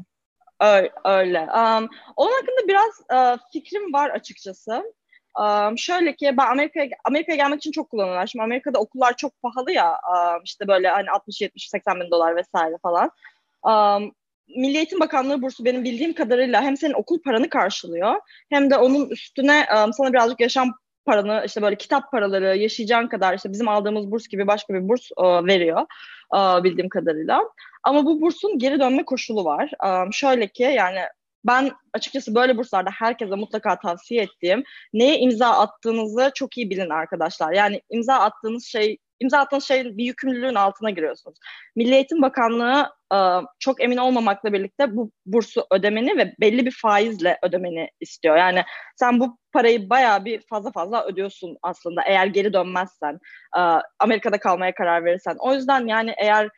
S2: öyle. öyle. Um, onun hakkında biraz uh, fikrim var açıkçası. Um, şöyle ki ben Amerika'ya Amerika'ya gelmek için çok kullanıyorlar. Şimdi Amerika'da okullar çok pahalı ya. Um, işte böyle hani 60 70 80 bin dolar vesaire falan. Um, Milli Eğitim Bakanlığı bursu benim bildiğim kadarıyla hem senin okul paranı karşılıyor hem de onun üstüne um, sana birazcık yaşam paranı işte böyle kitap paraları yaşayacağın kadar işte bizim aldığımız burs gibi başka bir burs uh, veriyor uh, bildiğim kadarıyla. Ama bu bursun geri dönme koşulu var. Um, şöyle ki yani ben açıkçası böyle burslarda herkese mutlaka tavsiye ettiğim neye imza attığınızı çok iyi bilin arkadaşlar. Yani imza attığınız şey imza attığınız şeyin bir yükümlülüğün altına giriyorsunuz. Milli Eğitim Bakanlığı e, çok emin olmamakla birlikte bu bursu ödemeni ve belli bir faizle ödemeni istiyor. Yani sen bu parayı bayağı bir fazla fazla ödüyorsun aslında eğer geri dönmezsen, e, Amerika'da kalmaya karar verirsen. O yüzden yani eğer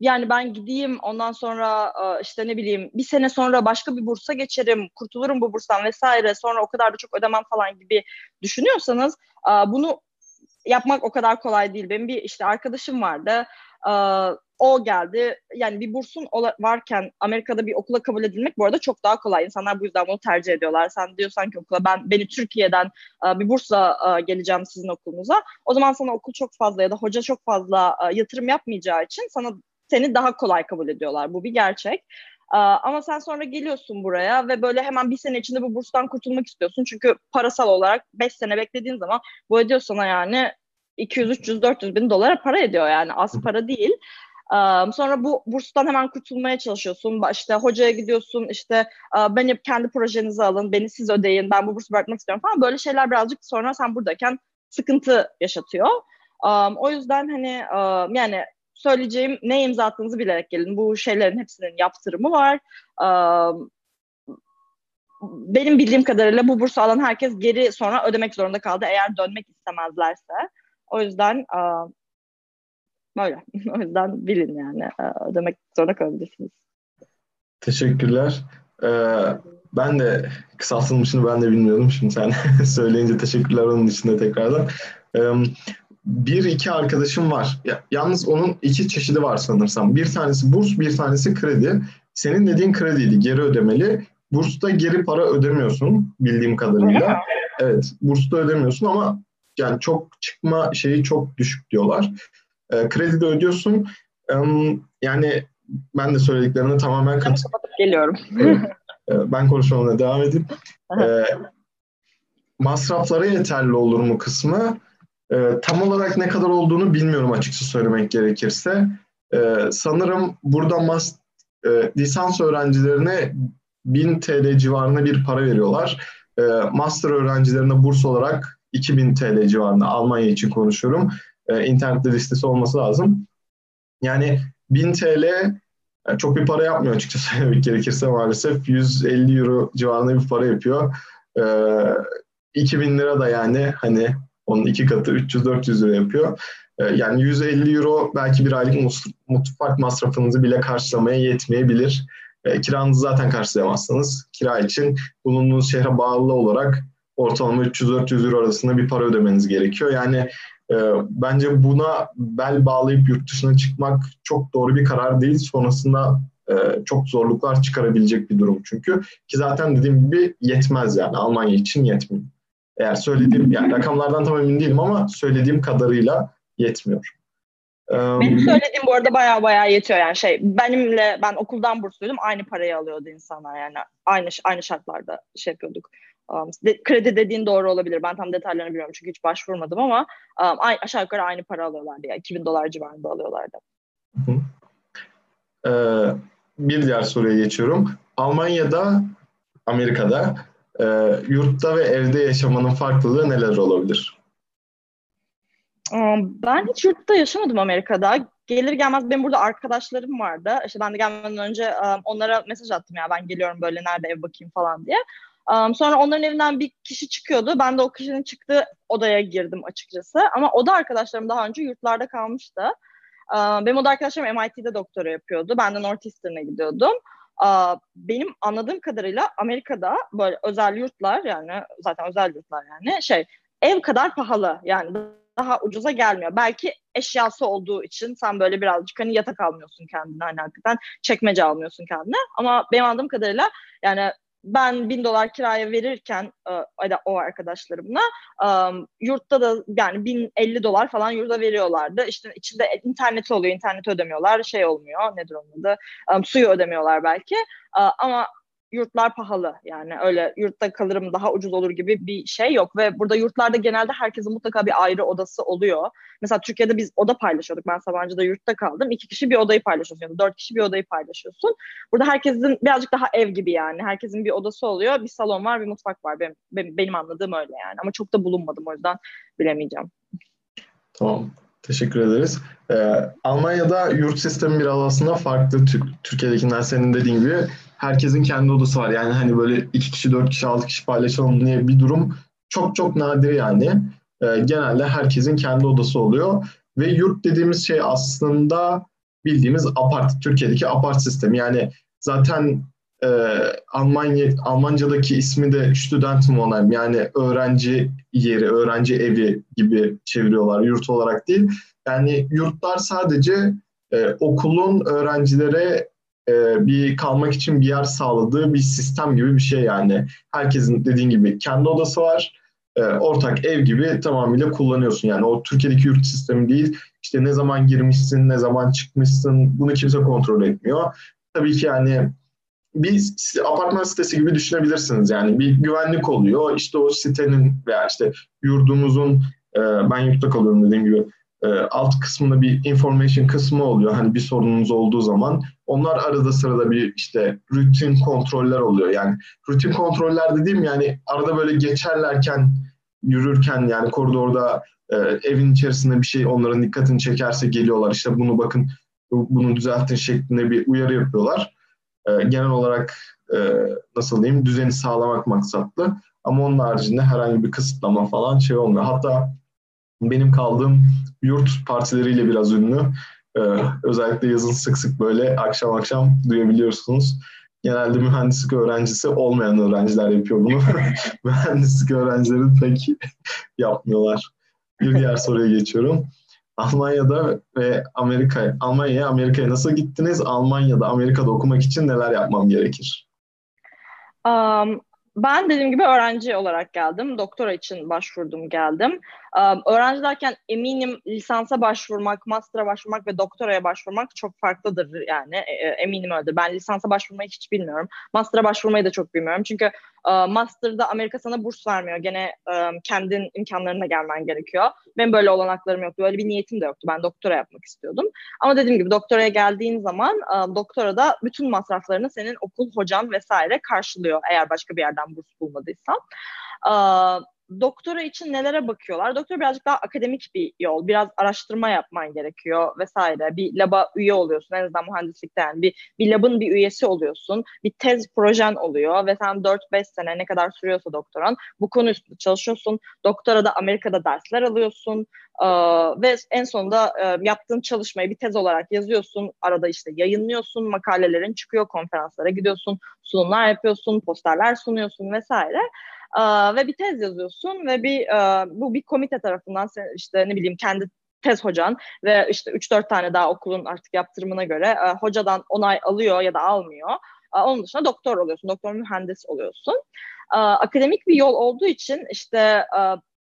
S2: yani ben gideyim ondan sonra e, işte ne bileyim bir sene sonra başka bir bursa geçerim, kurtulurum bu burstan vesaire sonra o kadar da çok ödemem falan gibi düşünüyorsanız bunu yapmak o kadar kolay değil. Benim bir işte arkadaşım vardı. O geldi. Yani bir bursun varken Amerika'da bir okula kabul edilmek bu arada çok daha kolay. İnsanlar bu yüzden bunu tercih ediyorlar. Sen diyorsan ki okula ben beni Türkiye'den bir bursla geleceğim sizin okulunuza. O zaman sana okul çok fazla ya da hoca çok fazla yatırım yapmayacağı için sana seni daha kolay kabul ediyorlar. Bu bir gerçek. Ama sen sonra geliyorsun buraya ve böyle hemen bir sene içinde bu burstan kurtulmak istiyorsun. Çünkü parasal olarak 5 sene beklediğin zaman bu ediyor sana yani 200, 300, 400 bin dolara para ediyor yani az para değil. Sonra bu burstan hemen kurtulmaya çalışıyorsun. İşte hocaya gidiyorsun işte beni kendi projenizi alın, beni siz ödeyin, ben bu bursu bırakmak istiyorum falan. Böyle şeyler birazcık sonra sen buradayken sıkıntı yaşatıyor. O yüzden hani yani söyleyeceğim ne imza attığınızı bilerek gelin. Bu şeylerin hepsinin yaptırımı var. Benim bildiğim kadarıyla bu bursu alan herkes geri sonra ödemek zorunda kaldı eğer dönmek istemezlerse. O yüzden böyle. o yüzden bilin yani ödemek zorunda kalabilirsiniz.
S1: Teşekkürler. Ee, ben de kısaltılmışını ben de bilmiyordum. Şimdi sen söyleyince teşekkürler onun için de tekrardan. Ee, bir iki arkadaşım var. Ya, yalnız onun iki çeşidi var sanırsam. Bir tanesi burs, bir tanesi kredi. Senin dediğin krediydi, geri ödemeli. Bursta geri para ödemiyorsun bildiğim kadarıyla. Evet, bursta ödemiyorsun ama yani çok çıkma şeyi çok düşük diyorlar. E, kredi de ödüyorsun. E, yani ben de söylediklerine tamamen
S2: katılıyorum. Geliyorum.
S1: e, ben konuşmamına devam edeyim. e, masraflara yeterli olur mu kısmı? E, tam olarak ne kadar olduğunu bilmiyorum açıkça söylemek gerekirse. E, sanırım burada mas e, lisans öğrencilerine 1000 TL civarında bir para veriyorlar. E, master öğrencilerine burs olarak 2000 TL civarında Almanya için konuşuyorum. E, internette listesi olması lazım. Yani 1000 TL yani çok bir para yapmıyor açıkçası söylemek gerekirse maalesef. 150 euro civarında bir para yapıyor. E, 2000 lira da yani hani onun iki katı 300-400 lira yapıyor. Ee, yani 150 euro belki bir aylık mutfak masrafınızı bile karşılamaya yetmeyebilir. E, kiranızı zaten karşılayamazsanız kira için bulunduğunuz şehre bağlı olarak ortalama 300-400 euro arasında bir para ödemeniz gerekiyor. Yani e, bence buna bel bağlayıp yurt dışına çıkmak çok doğru bir karar değil. Sonrasında e, çok zorluklar çıkarabilecek bir durum çünkü. Ki zaten dediğim gibi yetmez yani Almanya için yetmiyor. Eğer söylediğim yani rakamlardan tam emin değilim ama söylediğim kadarıyla yetmiyor.
S2: Benim söylediğim bu arada baya baya yetiyor yani şey benimle ben okuldan bursluydum aynı parayı alıyordu insanlar yani aynı aynı şartlarda şey yapıyorduk. Um, de, kredi dediğin doğru olabilir. Ben tam detaylarını bilmiyorum çünkü hiç başvurmadım ama um, ay, aşağı yukarı aynı para alıyorlardı. Yani 2000 dolar civarında alıyorlardı.
S1: Ee, bir diğer soruya geçiyorum. Almanya'da, Amerika'da e, yurtta ve evde yaşamanın farklılığı neler olabilir?
S2: Ben hiç yurtta yaşamadım Amerika'da. Gelir gelmez benim burada arkadaşlarım vardı. İşte ben de gelmeden önce onlara mesaj attım ya ben geliyorum böyle nerede ev bakayım falan diye. Sonra onların evinden bir kişi çıkıyordu. Ben de o kişinin çıktığı odaya girdim açıkçası. Ama oda arkadaşlarım daha önce yurtlarda kalmıştı. Benim oda arkadaşlarım MIT'de doktora yapıyordu. Ben de Northeastern'a gidiyordum. Benim anladığım kadarıyla Amerika'da böyle özel yurtlar yani zaten özel yurtlar yani şey ev kadar pahalı yani daha ucuza gelmiyor. Belki eşyası olduğu için sen böyle birazcık hani yatak almıyorsun kendine hani hakikaten çekmece almıyorsun kendine. Ama benim anladığım kadarıyla yani ben bin dolar kiraya verirken e, o arkadaşlarımla um, yurtta da yani bin elli dolar falan yurda veriyorlardı. İşte içinde internet oluyor, internet ödemiyorlar, şey olmuyor, nedir onun adı, um, suyu ödemiyorlar belki. Uh, ama yurtlar pahalı yani öyle yurtta kalırım daha ucuz olur gibi bir şey yok ve burada yurtlarda genelde herkesin mutlaka bir ayrı odası oluyor. Mesela Türkiye'de biz oda paylaşıyorduk. Ben Sabancı'da yurtta kaldım. İki kişi bir odayı paylaşıyorsun. Yani dört kişi bir odayı paylaşıyorsun. Burada herkesin birazcık daha ev gibi yani. Herkesin bir odası oluyor. Bir salon var, bir mutfak var. Benim, benim, anladığım öyle yani. Ama çok da bulunmadım o yüzden bilemeyeceğim.
S1: Tamam. Teşekkür ederiz. Ee, Almanya'da yurt sistemi biraz aslında farklı Türkiye'dekinden senin dediğin gibi herkesin kendi odası var. Yani hani böyle iki kişi, dört kişi, altı kişi paylaşalım diye bir durum çok çok nadir yani. E, genelde herkesin kendi odası oluyor. Ve yurt dediğimiz şey aslında bildiğimiz apart, Türkiye'deki apart sistemi. Yani zaten e, Almanya Almanca'daki ismi de Studentenwohnheim yani öğrenci yeri, öğrenci evi gibi çeviriyorlar yurt olarak değil. Yani yurtlar sadece e, okulun öğrencilere e, bir kalmak için bir yer sağladığı bir sistem gibi bir şey yani. Herkesin dediğin gibi kendi odası var. E, ortak ev gibi tamamıyla kullanıyorsun. Yani o Türkiye'deki yurt sistemi değil. İşte ne zaman girmişsin, ne zaman çıkmışsın bunu kimse kontrol etmiyor. Tabii ki yani bir apartman sitesi gibi düşünebilirsiniz. Yani bir güvenlik oluyor. İşte o sitenin veya işte yurdumuzun e, ben yurtta kalıyorum dediğim gibi e, alt kısmında bir information kısmı oluyor. Hani bir sorununuz olduğu zaman onlar arada sırada bir işte rutin kontroller oluyor. Yani rutin kontroller dediğim yani arada böyle geçerlerken yürürken yani koridorda e, evin içerisinde bir şey onların dikkatini çekerse geliyorlar. İşte bunu bakın bunu düzeltin şeklinde bir uyarı yapıyorlar. E, genel olarak e, nasıl diyeyim düzeni sağlamak maksatlı. Ama onun haricinde herhangi bir kısıtlama falan şey olmuyor. Hatta benim kaldığım yurt partileriyle biraz ünlü. Ee, özellikle yazın sık sık böyle akşam akşam duyabiliyorsunuz. Genelde mühendislik öğrencisi olmayan öğrenciler yapıyor bunu. mühendislik öğrencileri pek yapmıyorlar. Bir diğer soruya geçiyorum. Almanya'da ve Amerika, Almanya'ya, Amerika'ya nasıl gittiniz? Almanya'da, Amerika'da okumak için neler yapmam gerekir?
S2: Um, ben dediğim gibi öğrenci olarak geldim. Doktora için başvurdum geldim. Öğrenci derken eminim lisansa başvurmak, master'a başvurmak ve doktoraya başvurmak çok farklıdır yani. E, e, eminim öyledir. Ben lisansa başvurmayı hiç bilmiyorum. Master'a başvurmayı da çok bilmiyorum. Çünkü e, master'da Amerika sana burs vermiyor. Gene kendin imkanlarına gelmen gerekiyor. Benim böyle olanaklarım yoktu. Böyle bir niyetim de yoktu. Ben doktora yapmak istiyordum. Ama dediğim gibi doktoraya geldiğin zaman e, doktora da bütün masraflarını senin okul hocan vesaire karşılıyor. Eğer başka bir yerden burs bulmadıysan. Doktora için nelere bakıyorlar? Doktora birazcık daha akademik bir yol. Biraz araştırma yapman gerekiyor vesaire. Bir laba üye oluyorsun. En azından mühendislikte yani. Bir, bir labın bir üyesi oluyorsun. Bir tez projen oluyor ve sen 4-5 sene ne kadar sürüyorsa doktoran bu konu üstünde çalışıyorsun. Doktora da Amerika'da dersler alıyorsun. Ee, ve en sonunda e, yaptığın çalışmayı bir tez olarak yazıyorsun. Arada işte yayınlıyorsun. Makalelerin çıkıyor. Konferanslara gidiyorsun. Sunumlar yapıyorsun. Posterler sunuyorsun vesaire ve bir tez yazıyorsun ve bir bu bir komite tarafından işte ne bileyim kendi tez hocan ve işte 3-4 tane daha okulun artık yaptırımına göre hocadan onay alıyor ya da almıyor. Onun dışında doktor oluyorsun, doktor mühendis oluyorsun. Akademik bir yol olduğu için işte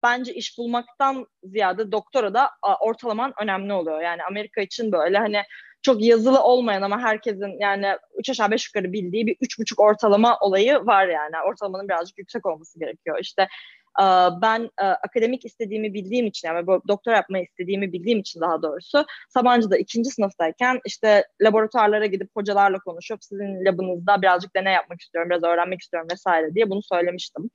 S2: bence iş bulmaktan ziyade doktora da ortalaman önemli oluyor. Yani Amerika için böyle hani çok yazılı olmayan ama herkesin yani üç aşağı beş yukarı bildiği bir üç buçuk ortalama olayı var yani. Ortalamanın birazcık yüksek olması gerekiyor. İşte ben akademik istediğimi bildiğim için yani doktor yapmayı istediğimi bildiğim için daha doğrusu Sabancı'da ikinci sınıftayken işte laboratuvarlara gidip hocalarla konuşup sizin labınızda birazcık deney yapmak istiyorum, biraz öğrenmek istiyorum vesaire diye bunu söylemiştim.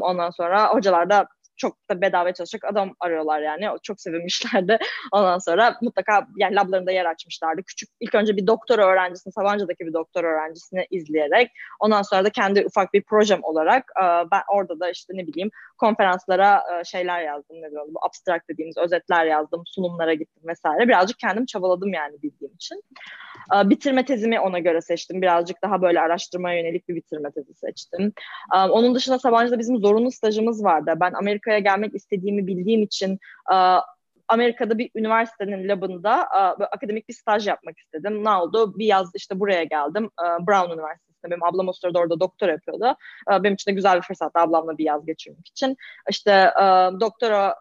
S2: Ondan sonra hocalar da çok da bedava çalışacak adam arıyorlar yani. Çok sevinmişlerdi. Ondan sonra mutlaka yani lablarında yer açmışlardı. Küçük ilk önce bir doktor öğrencisini, Sabancı'daki bir doktor öğrencisini izleyerek ondan sonra da kendi ufak bir projem olarak e, ben orada da işte ne bileyim konferanslara e, şeyler yazdım. Ne diyorum bu abstract dediğimiz özetler yazdım. Sunumlara gittim vesaire. Birazcık kendim çabaladım yani bildiğim için. Bitirme tezimi ona göre seçtim. Birazcık daha böyle araştırmaya yönelik bir bitirme tezi seçtim. Onun dışında Sabancı'da bizim zorunlu stajımız vardı. Ben Amerika Amerika'ya gelmek istediğimi bildiğim için Amerika'da bir üniversitenin labında akademik bir staj yapmak istedim. Ne oldu? Bir yaz işte buraya geldim. Brown Üniversitesi'nde. Benim ablam o sırada orada doktor yapıyordu. Benim için de güzel bir fırsat ablamla bir yaz geçirmek için. İşte doktora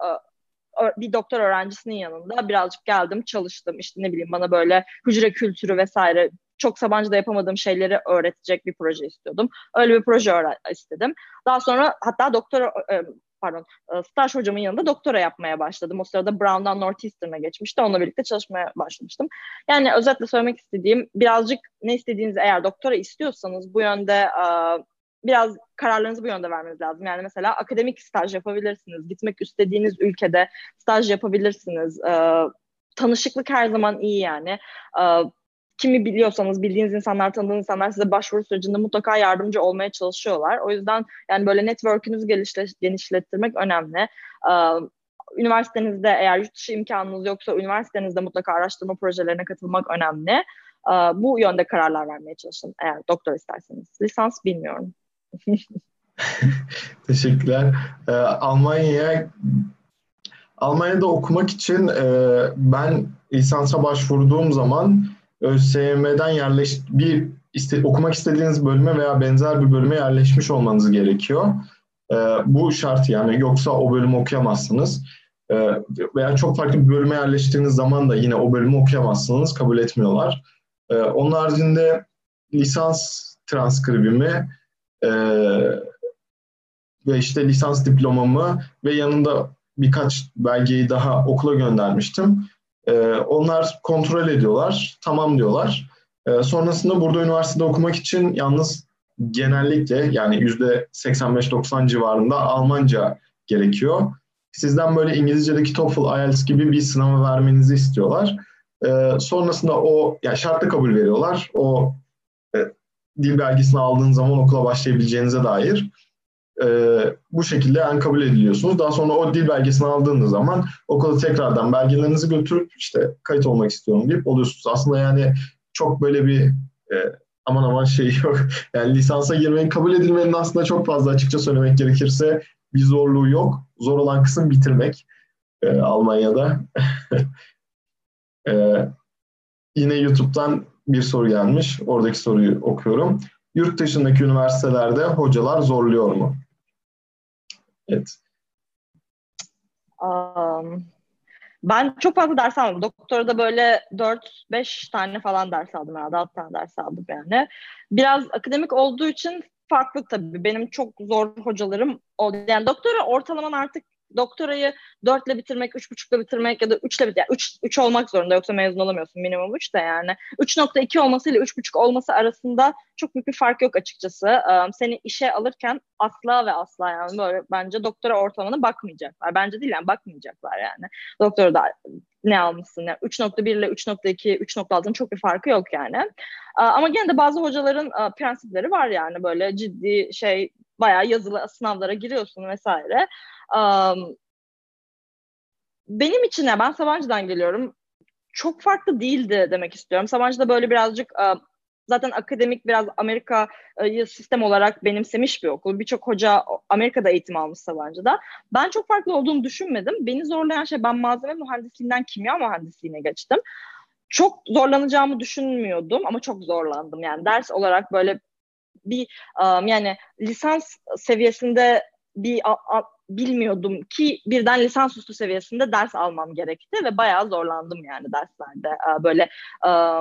S2: bir doktor öğrencisinin yanında birazcık geldim çalıştım işte ne bileyim bana böyle hücre kültürü vesaire çok Sabancı'da yapamadığım şeyleri öğretecek bir proje istiyordum. Öyle bir proje istedim. Daha sonra hatta doktor pardon e, staj hocamın yanında doktora yapmaya başladım. O sırada Brown'dan Northeastern'a geçmişti. Onunla birlikte çalışmaya başlamıştım. Yani özetle söylemek istediğim birazcık ne istediğinizi eğer doktora istiyorsanız bu yönde biraz kararlarınızı bu yönde vermeniz lazım. Yani mesela akademik staj yapabilirsiniz. Gitmek istediğiniz ülkede staj yapabilirsiniz. E, tanışıklık her zaman iyi yani kimi biliyorsanız bildiğiniz insanlar, tanıdığınız insanlar size başvuru sürecinde mutlaka yardımcı olmaya çalışıyorlar. O yüzden yani böyle network'ünüzü genişle, genişlettirmek önemli. Ee, üniversitenizde eğer yurt dışı imkanınız yoksa üniversitenizde mutlaka araştırma projelerine katılmak önemli. Bu yönde kararlar vermeye çalışın eğer doktor isterseniz. Lisans bilmiyorum.
S1: Teşekkürler. Ee, Almanya'ya Almanya'da okumak için e, ben lisansa başvurduğum zaman ÖSYM'den yerleş bir iste, okumak istediğiniz bölüme veya benzer bir bölüme yerleşmiş olmanız gerekiyor. E, bu şart yani yoksa o bölümü okuyamazsınız. E, veya çok farklı bir bölüme yerleştiğiniz zaman da yine o bölümü okuyamazsınız, kabul etmiyorlar. E, onun haricinde lisans transkribimi e, ve işte lisans diplomamı ve yanında birkaç belgeyi daha okula göndermiştim. E, onlar kontrol ediyorlar, tamam diyorlar. E, sonrasında burada üniversitede okumak için yalnız genellikle yani yüzde 85-90 civarında Almanca gerekiyor. Sizden böyle İngilizce'deki TOEFL, IELTS gibi bir sınavı vermenizi istiyorlar. E, sonrasında o yani şartlı kabul veriyorlar. O dil belgesini aldığın zaman okula başlayabileceğinize dair e, bu şekilde yani kabul ediliyorsunuz. Daha sonra o dil belgesini aldığınız zaman okula tekrardan belgelerinizi götürüp işte kayıt olmak istiyorum deyip oluyorsunuz. Aslında yani çok böyle bir e, aman aman şey yok. Yani lisansa girmenin kabul edilmenin aslında çok fazla açıkça söylemek gerekirse bir zorluğu yok. Zor olan kısım bitirmek e, Almanya'da. e, yine YouTube'dan bir soru gelmiş. Oradaki soruyu okuyorum. Yurt dışındaki üniversitelerde hocalar zorluyor mu? Evet.
S2: Um, ben çok fazla ders almadım. Doktora da böyle 4-5 tane falan ders aldım herhalde. 6 tane ders aldım yani. Biraz akademik olduğu için farklı tabii. Benim çok zor hocalarım oldu. Yani doktora ortalaman artık doktorayı dörtle bitirmek, üç buçukla bitirmek ya da üçle. Yani üç, üç olmak zorunda yoksa mezun olamıyorsun minimum üç de yani. 3.2 olması ile üç buçuk olması arasında çok büyük bir fark yok açıkçası. Seni işe alırken asla ve asla yani böyle bence doktora ortalamana bakmayacaklar. Bence değil yani bakmayacaklar yani. Doktora da ne almışsın yani 3.1 ile 3.2, 3.6'nın çok bir farkı yok yani. Ama gene de bazı hocaların prensipleri var yani böyle ciddi şey bayağı yazılı sınavlara giriyorsun vesaire. Um, benim için ne? Ben Sabancı'dan geliyorum. Çok farklı değildi demek istiyorum. Sabancı'da böyle birazcık uh, zaten akademik biraz Amerika'yı sistem olarak benimsemiş bir okul. Birçok hoca Amerika'da eğitim almış Sabancı'da. Ben çok farklı olduğunu düşünmedim. Beni zorlayan şey ben malzeme mühendisliğinden kimya mühendisliğine geçtim. Çok zorlanacağımı düşünmüyordum ama çok zorlandım. Yani ders olarak böyle bir um, yani lisans seviyesinde bir a, a, bilmiyordum ki birden lisansüstü seviyesinde ders almam gerekti ve bayağı zorlandım yani derslerde. Böyle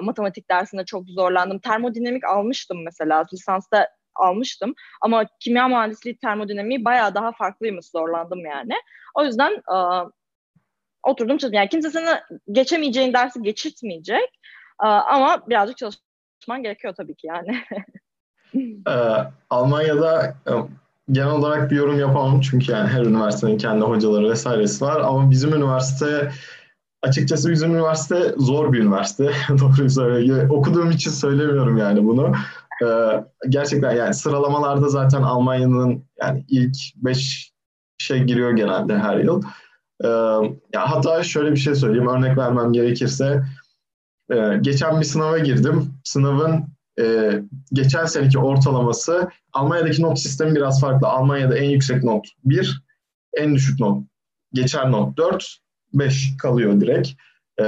S2: matematik dersinde çok zorlandım. Termodinamik almıştım mesela lisansta almıştım. Ama kimya mühendisliği termodinamiği bayağı daha farklıymış zorlandım yani. O yüzden e, oturdum çalıştım. Yani kimse sana geçemeyeceğin dersi geçirtmeyecek. E, ama birazcık çalışman gerekiyor tabii ki yani.
S1: ee, Almanya'da e, genel olarak bir yorum yapamam çünkü yani her üniversitenin kendi hocaları vesairesi var ama bizim üniversite açıkçası bizim üniversite zor bir üniversite. Doğruyu söyleyeyim. Okuduğum için söylemiyorum yani bunu. Ee, gerçekten yani sıralamalarda zaten Almanya'nın yani ilk 5 şey giriyor genelde her yıl. Ee, ya hatta şöyle bir şey söyleyeyim. Örnek vermem gerekirse e, geçen bir sınava girdim. Sınavın e, geçen seneki ortalaması Almanya'daki not sistemi biraz farklı. Almanya'da en yüksek not 1, en düşük not geçer not 4, 5 kalıyor direkt. E,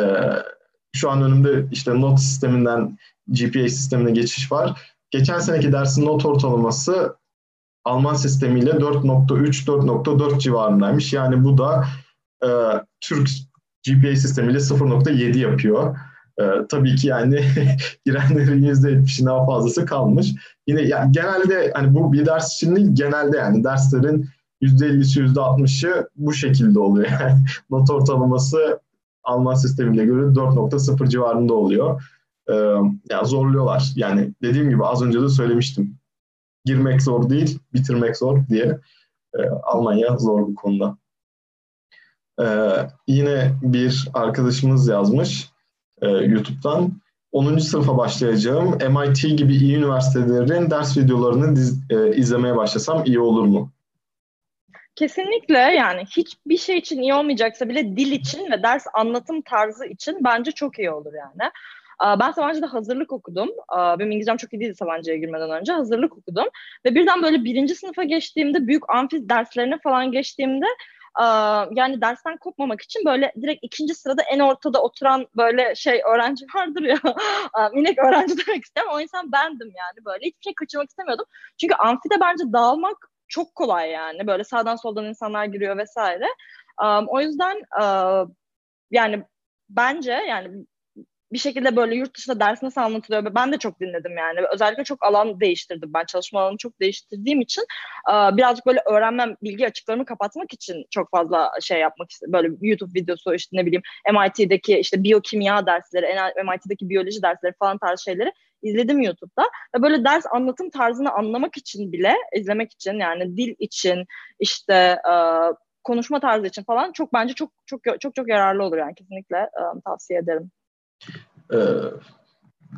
S1: şu an önümde işte not sisteminden GPA sistemine geçiş var. Geçen seneki dersin not ortalaması Alman sistemiyle 4.3-4.4 civarındaymış. Yani bu da e, Türk GPA sistemiyle 0.7 yapıyor. E, tabii ki yani girenlerin %70'i daha fazlası kalmış. Yine yani genelde hani bu bir ders için değil genelde yani derslerin %50'si %60'ı bu şekilde oluyor. Yani not ortalaması Alman sistemiyle göre 4.0 civarında oluyor. Ee, yani zorluyorlar. Yani dediğim gibi az önce de söylemiştim. Girmek zor değil, bitirmek zor diye. Ee, Almanya zor bu konuda. Ee, yine bir arkadaşımız yazmış e, YouTube'dan. 10. sınıfa başlayacağım. MIT gibi iyi üniversitelerin ders videolarını diz, e, izlemeye başlasam iyi olur mu?
S2: Kesinlikle yani hiçbir şey için iyi olmayacaksa bile dil için ve ders anlatım tarzı için bence çok iyi olur yani. Ben Sabancı'da hazırlık okudum. Benim İngilizcem çok iyi değildi Sabancı'ya girmeden önce. Hazırlık okudum. Ve birden böyle birinci sınıfa geçtiğimde, büyük amfi derslerine falan geçtiğimde yani dersten kopmamak için böyle direkt ikinci sırada en ortada oturan böyle şey öğrenci vardır ya. Minik öğrenci demek istedim o insan bendim yani böyle. Hiçbir şey kaçırmak istemiyordum. Çünkü amfide bence dağılmak çok kolay yani. Böyle sağdan soldan insanlar giriyor vesaire. O yüzden yani bence yani bir şekilde böyle yurt dışında ders nasıl anlatılıyor ben de çok dinledim yani. Özellikle çok alan değiştirdim ben çalışma alanını çok değiştirdiğim için birazcık böyle öğrenmem bilgi açıklarımı kapatmak için çok fazla şey yapmak istedim böyle YouTube videosu işte ne bileyim MIT'deki işte biyokimya dersleri MIT'deki biyoloji dersleri falan tarz şeyleri izledim YouTube'da. Ve böyle ders anlatım tarzını anlamak için bile izlemek için yani dil için işte konuşma tarzı için falan çok bence çok çok çok çok yararlı olur yani. Kesinlikle tavsiye ederim.
S1: Ee,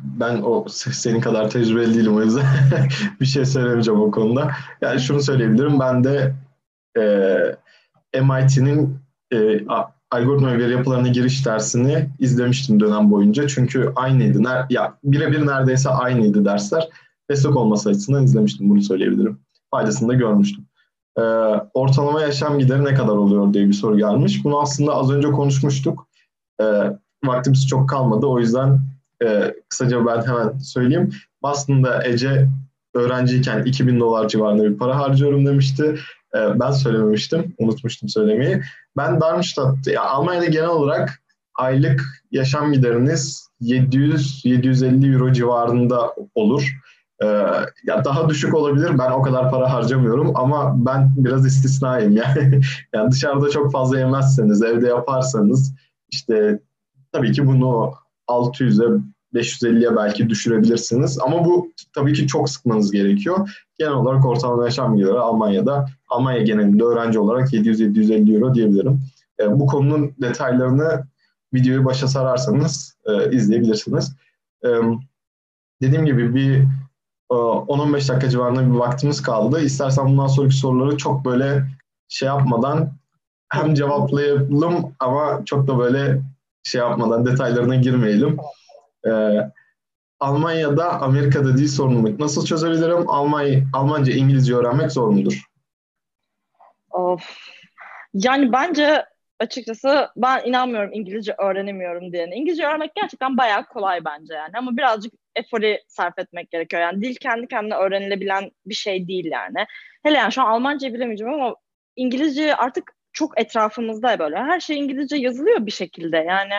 S1: ben o senin kadar tecrübeli değilim o yüzden bir şey söylemeyeceğim o konuda. Yani şunu söyleyebilirim. Ben de e, MIT'nin e, algoritma veri yapılarına giriş dersini izlemiştim dönem boyunca. Çünkü aynıydı. Ner ya birebir neredeyse aynıydı dersler. Destek olması açısından izlemiştim. Bunu söyleyebilirim. Faydasını da görmüştüm. E, ortalama yaşam gideri ne kadar oluyor diye bir soru gelmiş. Bunu aslında az önce konuşmuştuk. E, vaktimiz çok kalmadı. O yüzden e, kısaca ben hemen söyleyeyim. Boston'da Ece öğrenciyken 2000 dolar civarında bir para harcıyorum demişti. E, ben söylememiştim. Unutmuştum söylemeyi. Ben Darmstadt, ya Almanya'da genel olarak aylık yaşam gideriniz 700-750 euro civarında olur. Ee, ya daha düşük olabilir. Ben o kadar para harcamıyorum ama ben biraz istisnayım yani. yani dışarıda çok fazla yemezseniz, evde yaparsanız işte tabii ki bunu 600'e 550'ye belki düşürebilirsiniz. Ama bu tabii ki çok sıkmanız gerekiyor. Genel olarak ortalama yaşam gideri Almanya'da, Almanya genelinde öğrenci olarak 700-750 euro diyebilirim. E, bu konunun detaylarını videoyu başa sararsanız e, izleyebilirsiniz. E, dediğim gibi bir e, 10-15 dakika civarında bir vaktimiz kaldı. İstersen bundan sonraki soruları çok böyle şey yapmadan hem cevaplayalım ama çok da böyle şey yapmadan detaylarına girmeyelim. Ee, Almanya'da Amerika'da dil sorununu nasıl çözebilirim? Almanya, Almanca, İngilizce öğrenmek zor mudur?
S2: Of. Yani bence açıkçası ben inanmıyorum İngilizce öğrenemiyorum diye. İngilizce öğrenmek gerçekten bayağı kolay bence yani ama birazcık efori sarf etmek gerekiyor. Yani dil kendi kendine öğrenilebilen bir şey değil yani. Hele yani şu an Almanca bilemeyeceğim ama İngilizce artık çok etrafımızda böyle. Her şey İngilizce yazılıyor bir şekilde. Yani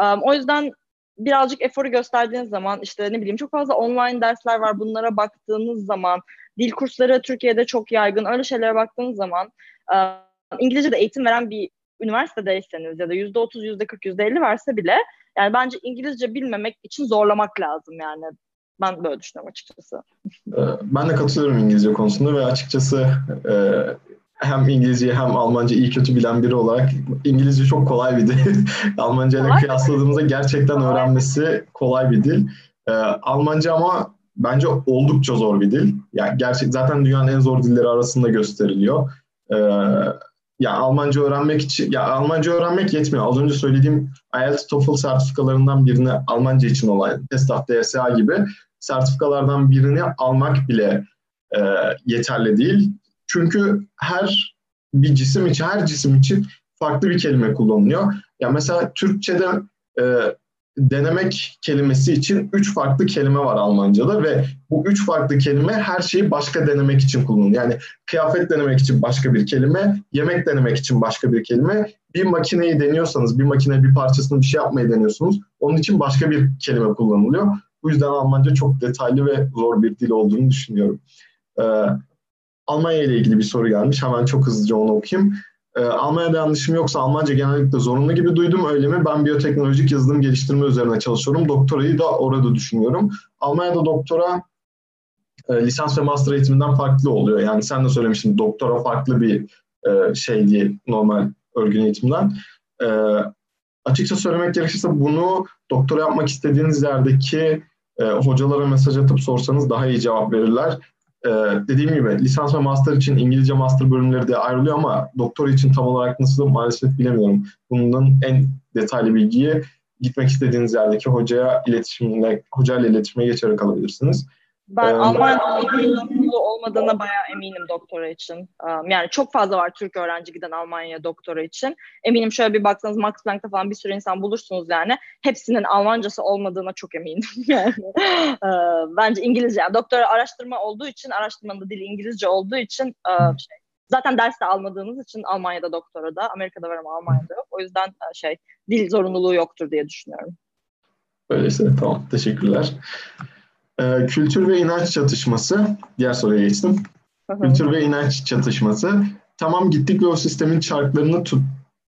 S2: um, o yüzden birazcık eforu gösterdiğiniz zaman işte ne bileyim çok fazla online dersler var. Bunlara baktığınız zaman Dil kursları Türkiye'de çok yaygın. Öyle şeylere baktığınız zaman e, İngilizce de eğitim veren bir üniversitedeyseniz ya da yüzde otuz, yüzde kırk, yüzde elli verse bile yani bence İngilizce bilmemek için zorlamak lazım yani. Ben böyle düşünüyorum açıkçası.
S1: Ben de katılıyorum İngilizce konusunda ve açıkçası hem İngilizce hem Almanca iyi kötü bilen biri olarak İngilizce çok kolay bir dil. Almanca ile kıyasladığımızda gerçekten öğrenmesi kolay bir dil. Ee, Almanca ama bence oldukça zor bir dil. Yani gerçek zaten dünyanın en zor dilleri arasında gösteriliyor. Ee, ya Almanca öğrenmek için ya Almanca öğrenmek yetmiyor. Az önce söylediğim IELTS TOEFL sertifikalarından birini Almanca için olan TESTAF DSA gibi sertifikalardan birini almak bile e, yeterli değil. Çünkü her bir cisim için, her cisim için farklı bir kelime kullanılıyor. Ya mesela Türkçe'de e, denemek kelimesi için üç farklı kelime var Almanca'da ve bu üç farklı kelime her şeyi başka denemek için kullanılıyor. Yani kıyafet denemek için başka bir kelime, yemek denemek için başka bir kelime. Bir makineyi deniyorsanız, bir makine bir parçasını bir şey yapmayı deniyorsunuz. Onun için başka bir kelime kullanılıyor. Bu yüzden Almanca çok detaylı ve zor bir dil olduğunu düşünüyorum. Ee, Almanya ile ilgili bir soru gelmiş. Hemen çok hızlıca onu okuyayım. Ee, Almanya'da yanlışım yoksa Almanca genellikle zorunlu gibi duydum öyle mi? Ben biyoteknolojik yazılım geliştirme üzerine çalışıyorum. Doktorayı da orada düşünüyorum. Almanya'da doktora e, lisans ve master eğitiminden farklı oluyor. Yani sen de söylemiştin doktora farklı bir e, şey diye normal örgün eğitimden. E, açıkça söylemek gerekirse bunu doktora yapmak istediğiniz yerdeki e, hocalara mesaj atıp sorsanız daha iyi cevap verirler. Ee, dediğim gibi lisans ve master için İngilizce master bölümleri de ayrılıyor ama doktor için tam olarak nasıl maalesef bilemiyorum. Bunun en detaylı bilgiyi gitmek istediğiniz yerdeki hocaya iletişimle, hocayla iletişime geçerek alabilirsiniz.
S2: Ben ee, Almanya'da olmadığına bayağı eminim doktora için. Yani çok fazla var Türk öğrenci giden Almanya'ya doktora için. Eminim şöyle bir baksanız Max Planck'ta falan bir sürü insan bulursunuz yani. Hepsinin Almancası olmadığına çok eminim. yani. Bence İngilizce. Yani doktora araştırma olduğu için, araştırmanın da dili İngilizce olduğu için şey, zaten ders de almadığınız için Almanya'da doktora da, Amerika'da var ama Almanya'da yok. O yüzden şey dil zorunluluğu yoktur diye düşünüyorum.
S1: Öyleyse tamam. Teşekkürler. Ee, kültür ve inanç çatışması. Diğer soruya geçtim. Kültür ve inanç çatışması. Tamam gittik ve o sistemin çarklarını tut